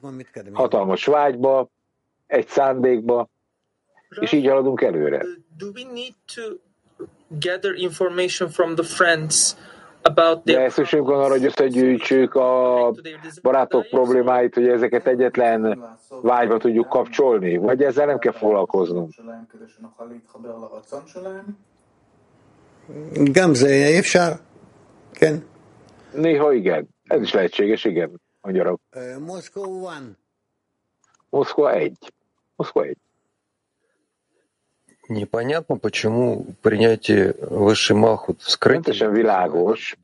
hatalmas vágyba, egy szándékba, és így haladunk előre. De szükségünk van arra, hogy összegyűjtsük a barátok problémáit, hogy ezeket egyetlen vágyba tudjuk kapcsolni, vagy ezzel nem kell foglalkoznunk. Gamze, אפשר, כן. Néha igen. Ez is lehetséges, igen, magyarok. Moszkva 1. Moszkva 1. Moszkva 1. Непонятно, почему принятие высшей Малхут скрытым világos,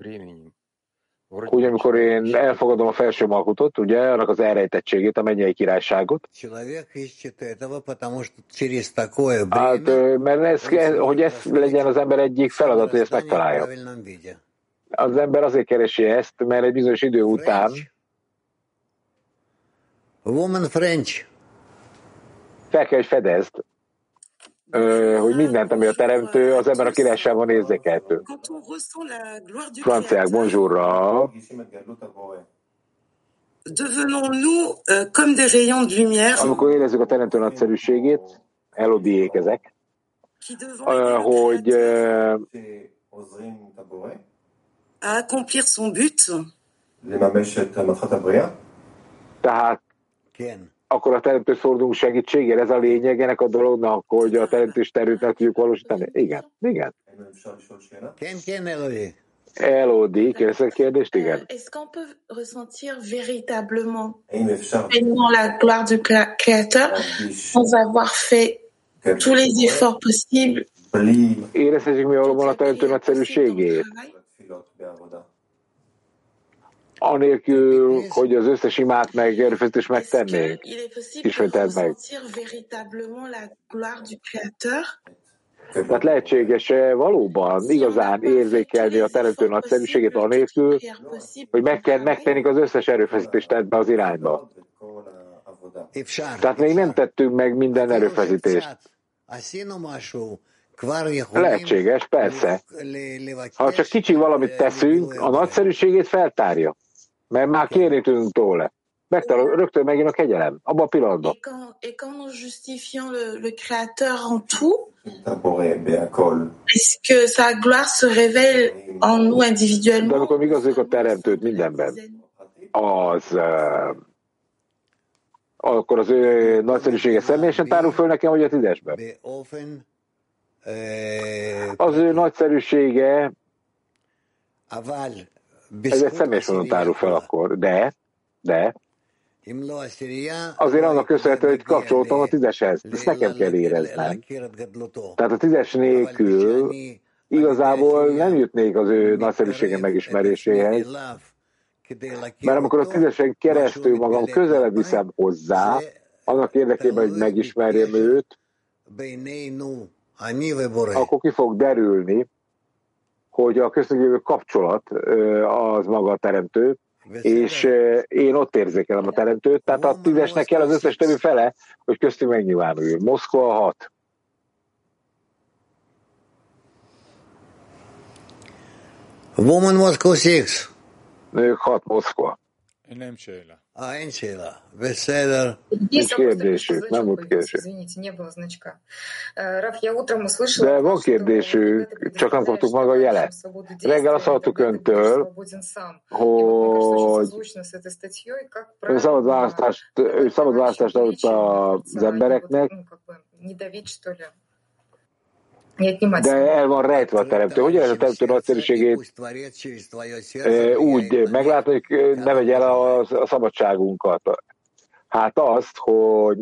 hogy amikor én elfogadom a felső Malkutot, ugye, annak az elrejtettségét, a mennyei királyságot, hát, mert ez, hogy ez legyen az ember egyik feladat, hogy ezt megtalálja. Az ember azért keresi ezt, mert egy bizonyos idő után Woman French. fel kell, hogy fedezd, hogy mindent, ami a teremtő, az ember a királyságban érzékeltő. Franciák, bonjourra. Amikor érezzük a teremtő nagyszerűségét, elodiék ezek, hogy accomplir son but. Tehát akkor a teremtő fordulunk segítségére, ez a lényeg ennek a dolognak, hogy a teremtős terült meg tudjuk valósítani? Igen, igen. Ken, Ken, Elodie. Elodie, kérdez a kérdést? Igen. Est-ce qu'on peut ressentir véritablement la gloire du Créateur sans avoir fait tous les efforts possibles Érezhetjük mi valóban a teremtő nagyszerűségét? Anélkül, hogy az összes imát meg erőfeszítést megtennénk. Ismételd meg. Tehát lehetséges valóban igazán érzékelni a teremtő nagyszerűségét anélkül, hogy meg kell megtenni az összes erőfeszítést ebbe az irányba. Tehát még nem tettünk meg minden erőfeszítést. Lehetséges, persze. Ha csak kicsi valamit teszünk, a nagyszerűségét feltárja. Mert már kérni tudunk tőle. Megtalál, rögtön megjön a kegyelem, abban a pillanatban. Et quand nous justifions le, le Créateur en tout, est-ce que sa gloire se révèle en nous individuellement? De amikor mi igazoljuk a teremtőt mindenben, az uh, akkor az ő nagyszerűsége személyesen tárul föl nekem, vagy a tízesben? Az ő nagyszerűsége ez egy személyes tárul fel akkor, de, de azért annak köszönhető, hogy kapcsoltam a tízeshez. Ezt nekem kell éreznem. Tehát a tízes nélkül igazából nem jutnék az ő nagyszerűsége megismeréséhez, mert amikor a tízesen keresztül magam közelebb viszem hozzá, annak érdekében, hogy megismerjem őt, akkor ki fog derülni, hogy a köztünk kapcsolat az maga a teremtő, és én ott érzékelem a teremtőt, tehát a tízesnek kell az összes többi fele, hogy köztünk megnyilvánuljon. Moszkva 6. Woman Moscow 6. Nők 6 Moszkva. Nincs kérdésük, nem volt kérdésük. De van kérdésük, csak nem kaptuk maga a jelet. Reggel azt hallottuk öntől, hogy ő szabad választást, ő szabad választást adott az embereknek, de el van rejtve a teremtő. Hogyan lehet a teremtő nagyszerűségét úgy meglátni, hogy ne vegye el a, a szabadságunkat? Hát azt, hogy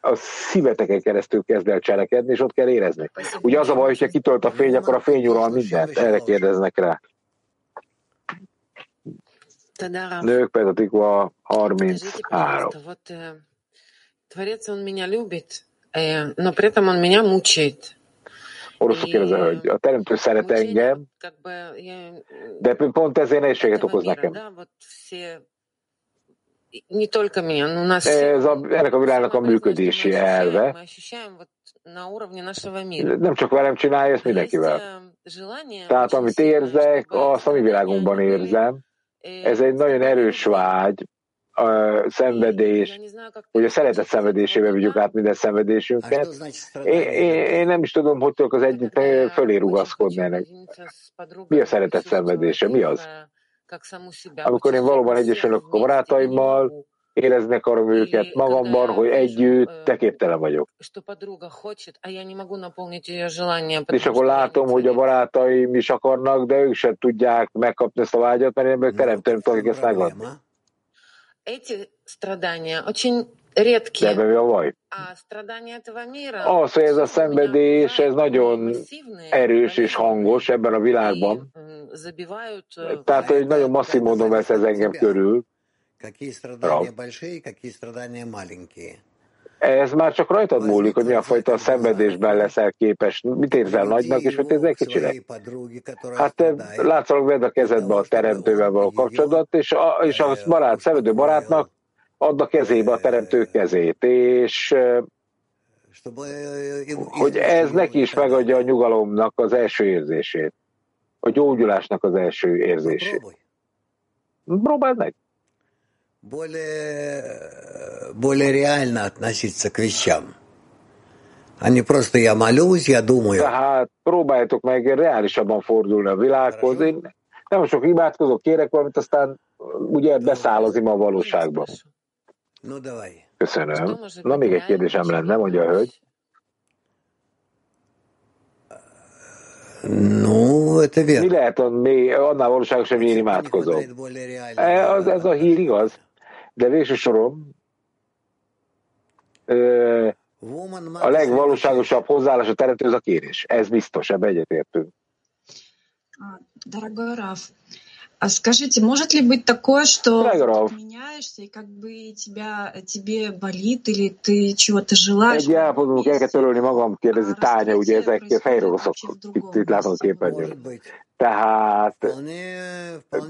a szíveteken keresztül kezd el cselekedni, és ott kell érezni. Ugye az a baj, hogyha kitölt a fény, akkor a fény ural mindent. Erre kérdeznek rá. Nők Petatikva 33. Творец, он меня любит, но при этом он меня мучает. Oroszul kérdez a hölgy. A teremtő szeret engem, de pont ezért nehézséget okoz nekem. Ez a, ennek a világnak a működési elve. Nem csak velem csinálja, ezt mindenkivel. Tehát amit érzek, azt a mi világunkban érzem. Ez egy nagyon erős vágy, a szenvedés, hogy a szeretet szenvedésébe vigyük át minden szenvedésünket. Én, én, én nem is tudom, hogy tudok az egyik fölé rugaszkodni ennek. Mi a szeretet szenvedése? Mi az? Amikor én valóban egyesülök a barátaimmal, éreznek arra őket magamban, hogy együtt teképtelen vagyok. És akkor látom, hogy a barátaim is akarnak, de ők sem tudják megkapni ezt a vágyat, mert én meg teremtem, tudok ezt megadni Эти страдания очень редкие. De mi a baj? Az, hogy ez a szenvedés, ez nagyon erős és hangos ebben a világban. Tehát, hogy nagyon masszív módon vesz ez engem körül. Ez már csak rajtad múlik, hogy milyen fajta szenvedésben leszel képes. Mit érzel nagynak, és mit érzel kicsinek? Hát te látszólag vedd a kezedbe a teremtővel való kapcsolatot, és a, és a barát, szenvedő barátnak add a kezébe a teremtő kezét, és hogy ez neki is megadja a nyugalomnak az első érzését, a gyógyulásnak az első érzését. Próbáld meg! более, более реально относиться к вещам. А не просто я молюсь, я думаю. Tehát próbáljátok meg reálisabban fordulni a világhoz. Én nem sok imádkozok, kérek valamit, aztán ugye beszáll az ima a valóságba. Köszönöm. Na, még egy kérdésem lenne, mondja a hölgy. No, это верно. Mi lehet annál valóságosabb, hogy én imádkozom? Ez, ez a hír igaz? De végső soron a legvalóságosabb hozzáállás a teremtőz a kérés. Ez biztos, ebbe egyetértünk. Дорогой Раф, А скажите, может ли быть такое, что ты меняешься, и как бы тебя, тебе болит, или ты чего-то желаешь? Kell törölni magam, kérdezi Tánya, ugye ezek fejrogoszok, itt, itt látom képernyőn. Tehát,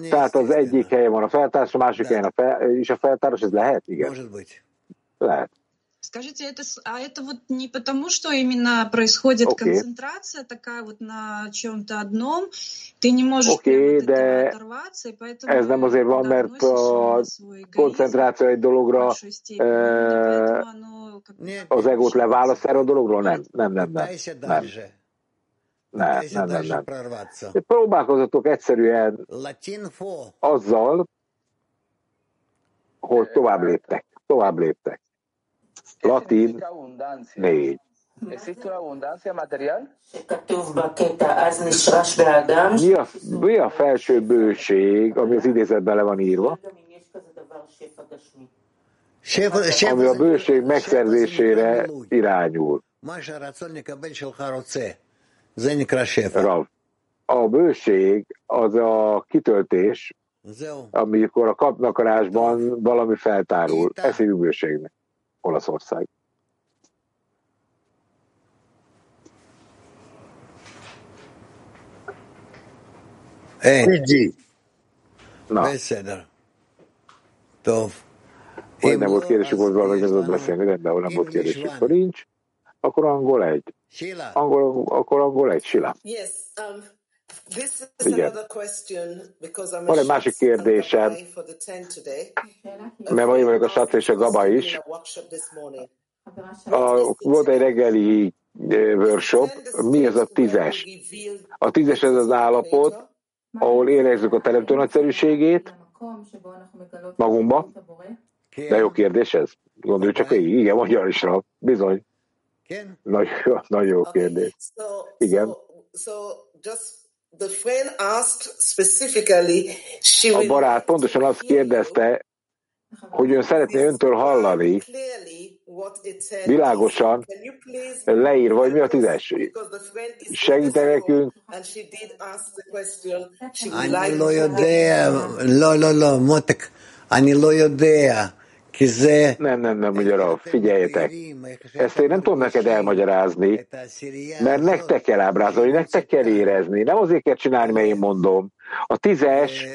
tehát az egyik helyen van a feltárs, a másik helyen a fel, is a feltárs, ez lehet? Igen. Lehet. Скажите, это, а это вот не потому, что именно происходит okay. концентрация такая вот на чем-то одном, ты не можешь okay, от de оторваться, и поэтому ez nem azért van, mert a koncentráció egy dologra e, az egót leválaszt erről a dologról? Nem, nem, nem, nem. Nem, nem, nem, nem. nem. Próbálkozatok egyszerűen azzal, hogy tovább léptek. Tovább léptek. Latin négy. Mi a, mi a felső bőség, ami az idézetben le van írva? Ami a bőség megszerzésére irányul. Rav. A bőség az a kitöltés, amikor a kapnakarásban valami feltárul. Ez hívjuk bőségnek. Olaszország. Egy. Na. Beszéder. Tov. Hogy nem volt kérdésük, hogy valami az beszélni, rendben, nem volt kérdésük. Ha nincs, akkor angol egy. Angol, akkor angol egy, Sila. Yes, um, Igen. Van egy másik kérdésem, for the 10 today. mert én vagyok a Sac és a Gaba is. A volt egy reggeli eh, workshop, mi ez a tízes? A tízes ez az állapot, ahol érezzük a teremtő nagyszerűségét magunkba. De jó kérdés ez. Gondolj csak végig. Igen, magyar is rá. Bizony. Nagyon, nagyon jó kérdés. Igen. so, so just the friend asked specifically, she A will barát pontosan azt kérdezte, hogy ön szeretné öntől hallani, clearly what it said. világosan Can you please leírva, hogy mi a tízes. because the friend is Segíte nekünk, and she did ask the question. She would אני like לא to יודע, לא, לא, לא, מותק, אני לא יודע, כי זה... Izé. Nem, nem, nem, ugyanabb. Figyeljetek. Ezt én nem tudom neked elmagyarázni, mert nektek kell ábrázolni, nektek kell érezni. Nem azért kell csinálni, mert én mondom. A tízes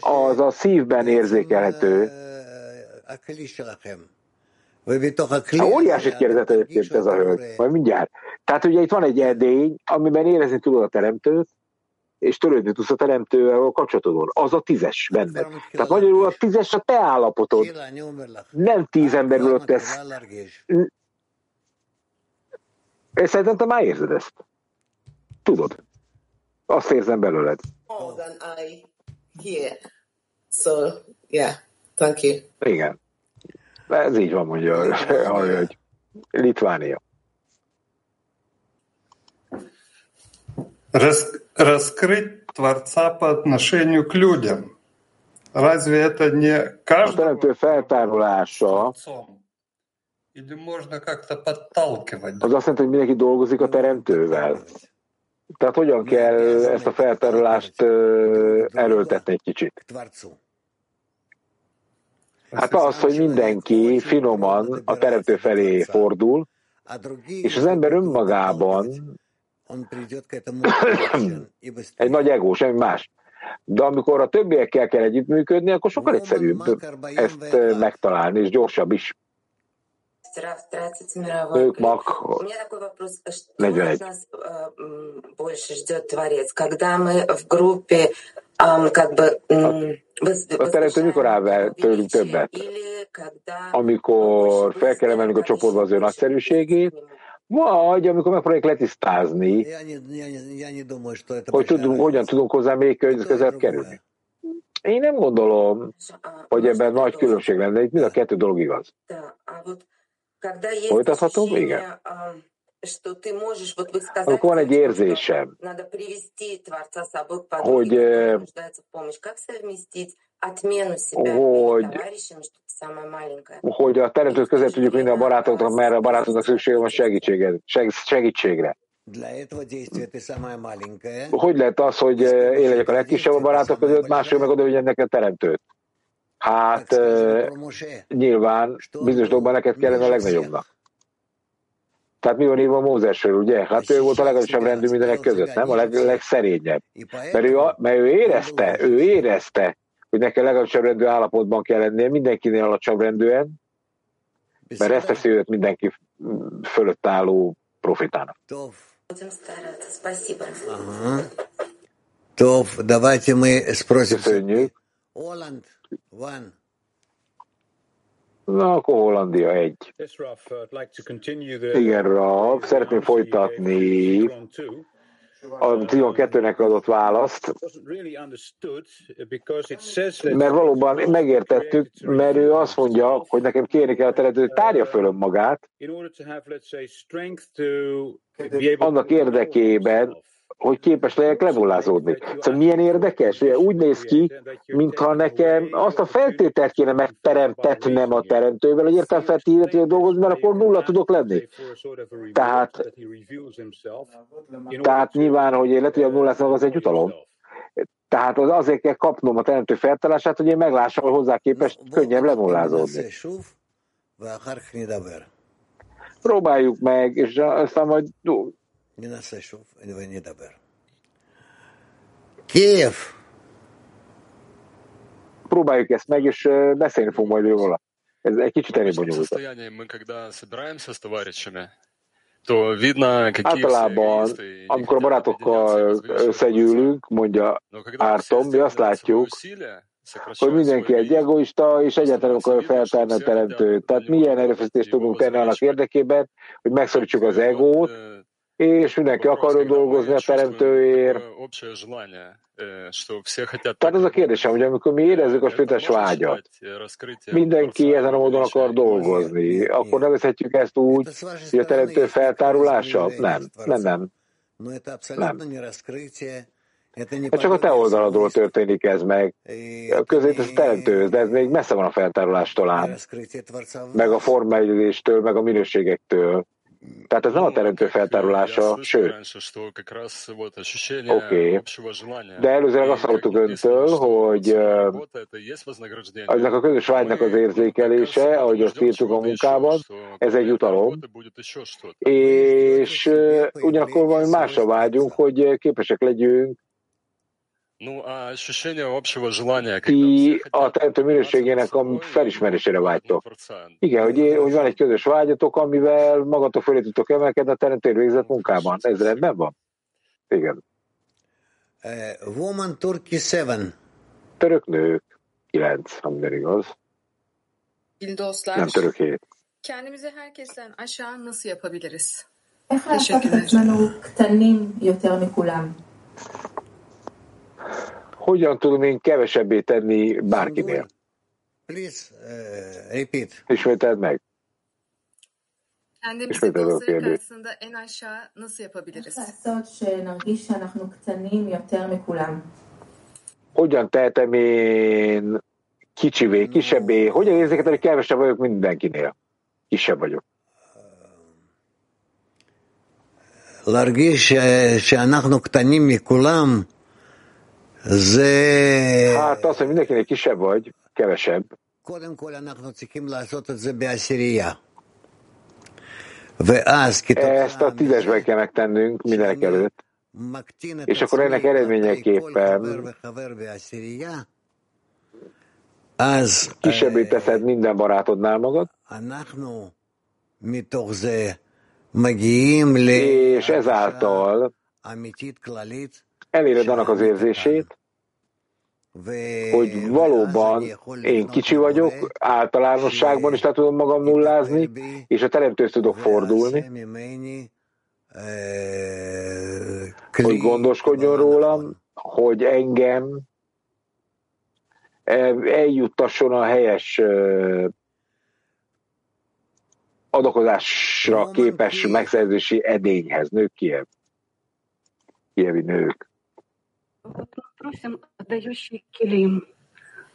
az a szívben érzékelhető. A óriási kérdezett egyébként ez a hölgy, majd mindjárt. Tehát ugye itt van egy edény, amiben érezni tudod a teremtőt, és törődni tudsz a teremtővel a kapcsolatodon. Az a tízes benne Tehát magyarul a tízes a te állapotod. Nem tíz ember ülött ez És szerintem te már érzed ezt. Tudod. Azt érzem belőled. More. So, yeah. Thank you. Igen. Ez így van, mondja a hölgy. Litvánia. Рас- раскрыть Творца по отношению к людям. Разве это не A каждому teremtő feltárulása Творцом? Или можно как-то подталкивать? az azt jelenti, hogy mindenki dolgozik a teremtővel. Tehát hogyan kell ezt a feltárulást ö, erőltetni egy kicsit? Творцу. Hát az, hogy mindenki finoman a teremtő felé fordul, А другие, és az ember önmagában egy nagy ego, semmi más. De amikor a többiekkel kell együttműködni, akkor sokkal egyszerűbb ezt eh, megtalálni, és gyorsabb is. Ők mak 41. A teremtő mikor áll tőlünk többet? Amikor fel kell emelnünk a csoportba az ő nagyszerűségét, majd, amikor megpróbáljuk letisztázni, hogy tudunk, hogyan tudunk hozzá még közebb kerülni. Én nem gondolom, hogy ebben nagy különbség lenne, itt mind a kettő dolog igaz. Folytathatom? Igen. Amikor van egy érzésem, hogy hogy, hogy a teremtőt közel tudjuk minden a barátoknak, mert a barátoknak szüksége van segítségre. segítségre. Hogy lehet az, hogy eh, én legyek a legkisebb a barátok között, mások meg oda neki a teremtőt? Hát eh, nyilván bizonyos dolgokban neked kellene a legnagyobbnak. Tehát mi van írva Mózesről, ugye? Hát ő volt a legalább rendű mindenek között, nem? A leg, legszerényebb. Mert ő, mert ő érezte, ő érezte, hogy neki a legalacsonyabb rendű állapotban kell lennie, mindenkinél alacsonyabb rendűen, mert ezt teszi őt mindenki fölött álló profitának. Tov, давайте мы спросим. Köszönjük. Na, akkor Hollandia egy. Igen, Rav, szeretném folytatni a 12-nek adott választ, mert valóban megértettük, mert ő azt mondja, hogy nekem kérni kell a teret, hogy tárja föl önmagát, annak érdekében, hogy képes legyek lenullázódni. Szóval milyen érdekes, úgy néz ki, mintha nekem azt a feltételt kéne megteremtetnem a teremtővel, hogy értem feltételt, hogy dolgozni, mert akkor nulla tudok lenni. Tehát, tehát nyilván, hogy én le tudjam nulláznom, az egy jutalom. Tehát az azért kell kapnom a teremtő feltalását, hogy én meglássam, hogy hozzá képest könnyebb lenullázódni. Próbáljuk meg, és aztán majd ננסה שוב ונדבר. קייב. Próbáljuk ezt meg, és beszélni fogunk majd róla. Ez egy kicsit elég bonyolult. Általában, amikor a barátokkal összegyűlünk, mondja Ártom, mi azt látjuk, hogy mindenki egy egoista, és egyáltalán nem akarja feltárni a teremtőt. Tehát milyen erőfeszítést tudunk tenni annak érdekében, hogy megszorítsuk az egót, és mindenki akar dolgozni a teremtőért. Tehát az a kérdésem, hogy amikor mi érezzük a spirituális vágyat, mindenki ezen a módon akar dolgozni, akkor nevezhetjük ezt úgy, hogy a teremtő feltárulása? Nem, nem, nem. Nem. Hát csak a te oldaladról történik ez meg. Közé ez teremtő, de ez még messze van a feltárulástól ám. Meg a formályozástól, meg a minőségektől. Tehát ez nem a teremtő feltárulása, sőt. Oké. Okay. De előzőleg azt hallottuk öntől, hogy ennek a közös vágynak az érzékelése, ahogy azt írtuk a munkában, ez egy jutalom. És ugyanakkor valami másra vágyunk, hogy képesek legyünk ti a teremtő minőségének a felismerésére vágytok. Igen, hogy, hogy van egy közös vágyatok, amivel magatok fölé tudtok emelkedni a teremtő végzett munkában. Ez rendben van? Igen. Uh, woman Turkey 7. Török nők 9, ha minden igaz. Nem török 7. Kendimizi herkesten aşağı nasıl yapabiliriz? Teşekkürler hogyan tudom én kevesebbé tenni bárkinél? Please, uh, repeat. Ismételd meg. Kendimizi dostları karşısında en aşağı nasıl yapabiliriz? Hogyan tehetem én kicsivé, kisebbé? Hogyan érzékeltem, hogy kevesebb vagyok mindenkinél? Kisebb vagyok. להרגיש שאנחנו קטנים מכולם Hát az, hogy mindenkinek kisebb vagy, kevesebb. Ezt a tízesben kell megtennünk mindenek előtt. És akkor ennek eredményeképpen kisebbé teszed minden barátodnál magad, és ezáltal eléred annak az érzését, hogy valóban én kicsi vagyok, általánosságban is le tudom magam nullázni, és a teremtőt tudok fordulni, hogy gondoskodjon rólam, hogy engem eljuttasson a helyes adakozásra képes megszerzési edényhez, nők kiev, kievi nők. Вот мы просим отдающий килим.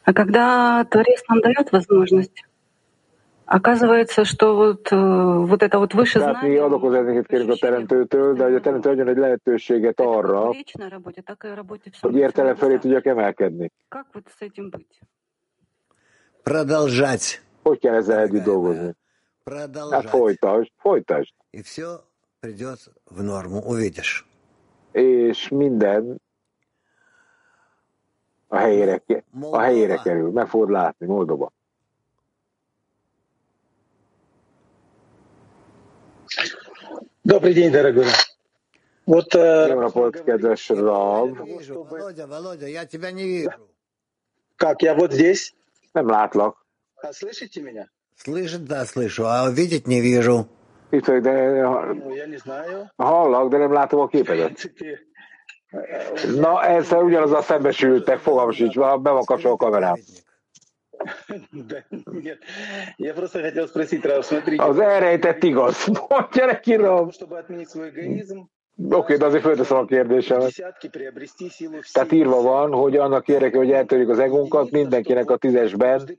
А когда Творец нам дает возможность Оказывается, что вот, вот это вот выше Tehát mi adokozásokat kérünk a teremtőtől, de hogy a teremtő adjon egy lehetőséget arra, hogy értelem felé tudjak emelkedni. Продолжать. Hogy kell ezzel együtt dolgozni? Hát folytasd, folytasd. И все придет в норму, увидишь. És minden a helyére, a helyére kerül. Meg fogod látni, Moldova. Добрый день, дорогой. Вот, Jó napot, kedves Rav. Володя, Володя, я тебя не вижу. Как, я вот здесь? Nem látlak. А слышите меня? Слышать, да, слышу, а видеть не вижу. Itt vagy, de Ну, я не знаю. hallak, de nem látom a képedet. Na, ezzel ugyanazzal szembesültek, fogalmas sincs, be van kapcsolva a kamerám. Az elrejtett igaz. Mondja neki, Rob. Oké, okay, de azért fölteszem a kérdésemet. Tehát írva van, hogy annak érdeke, hogy eltörjük az egónkat, mindenkinek a tízesben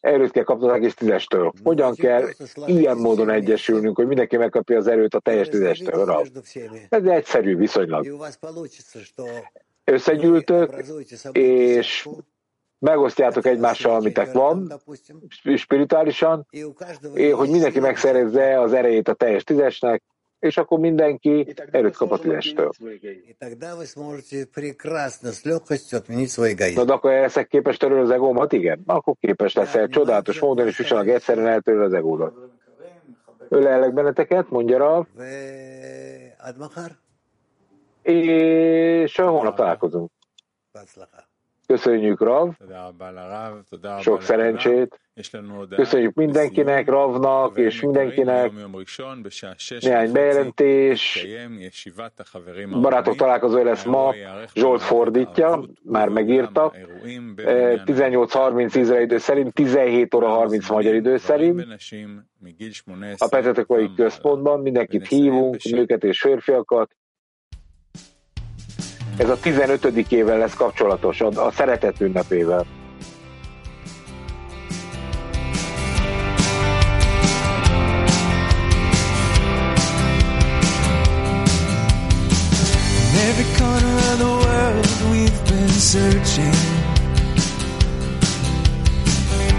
erőt kell kapnunk és tízestől. Hogyan kell ilyen módon egyesülnünk, hogy mindenki megkapja az erőt a teljes tízestől? Rab. Ez egyszerű viszonylag. Összegyűltök, és megosztjátok egymással, amitek van, spirituálisan, hogy mindenki megszerezze az erejét a teljes tízesnek, és akkor mindenki erőt kap a tízestől. Na, de akkor leszek képes törölni az egómat? Igen. Akkor képes leszel csodálatos módon, és viszonylag egyszerűen eltöröl az egódat. Ölellek benneteket, mondja Rav. És holnap találkozunk. Köszönjük, Rav. Sok szerencsét. Köszönjük mindenkinek, Ravnak és mindenkinek. Néhány bejelentés. Barátok találkozója lesz ma. Zsolt fordítja, már megírtak. 18.30 izraeli idő szerint, 17 óra 30 magyar idő szerint. A Petetekai központban mindenkit hívunk, nőket és férfiakat. Ez a 15. éven lesz kapcsolatos, a, a szeretet ünnepével.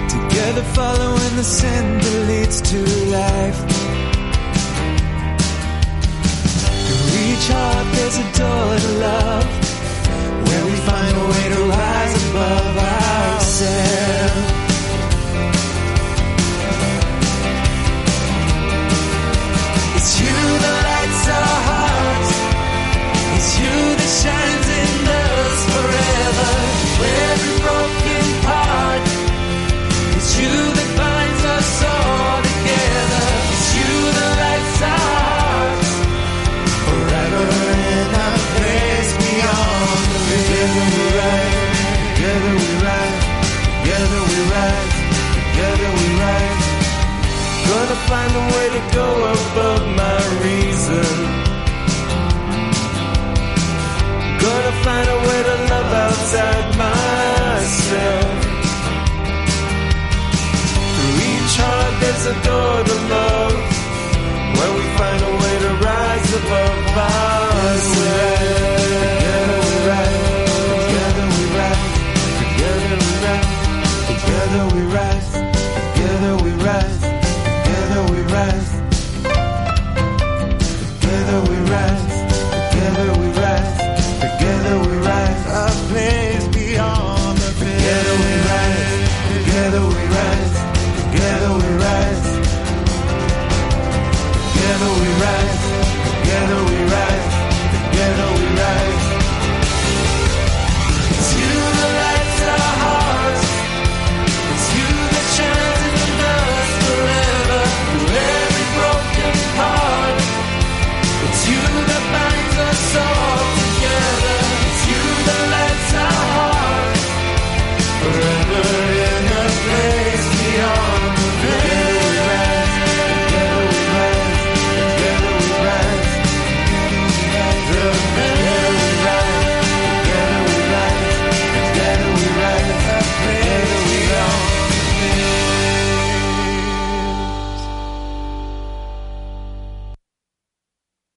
Together following the sin that leads to life each heart there's a door to love. Where we find a way to rise above ourselves go above my reason Gonna find a way to love outside myself. Through each heart there's a door to love, where we find a way to rise above ourselves.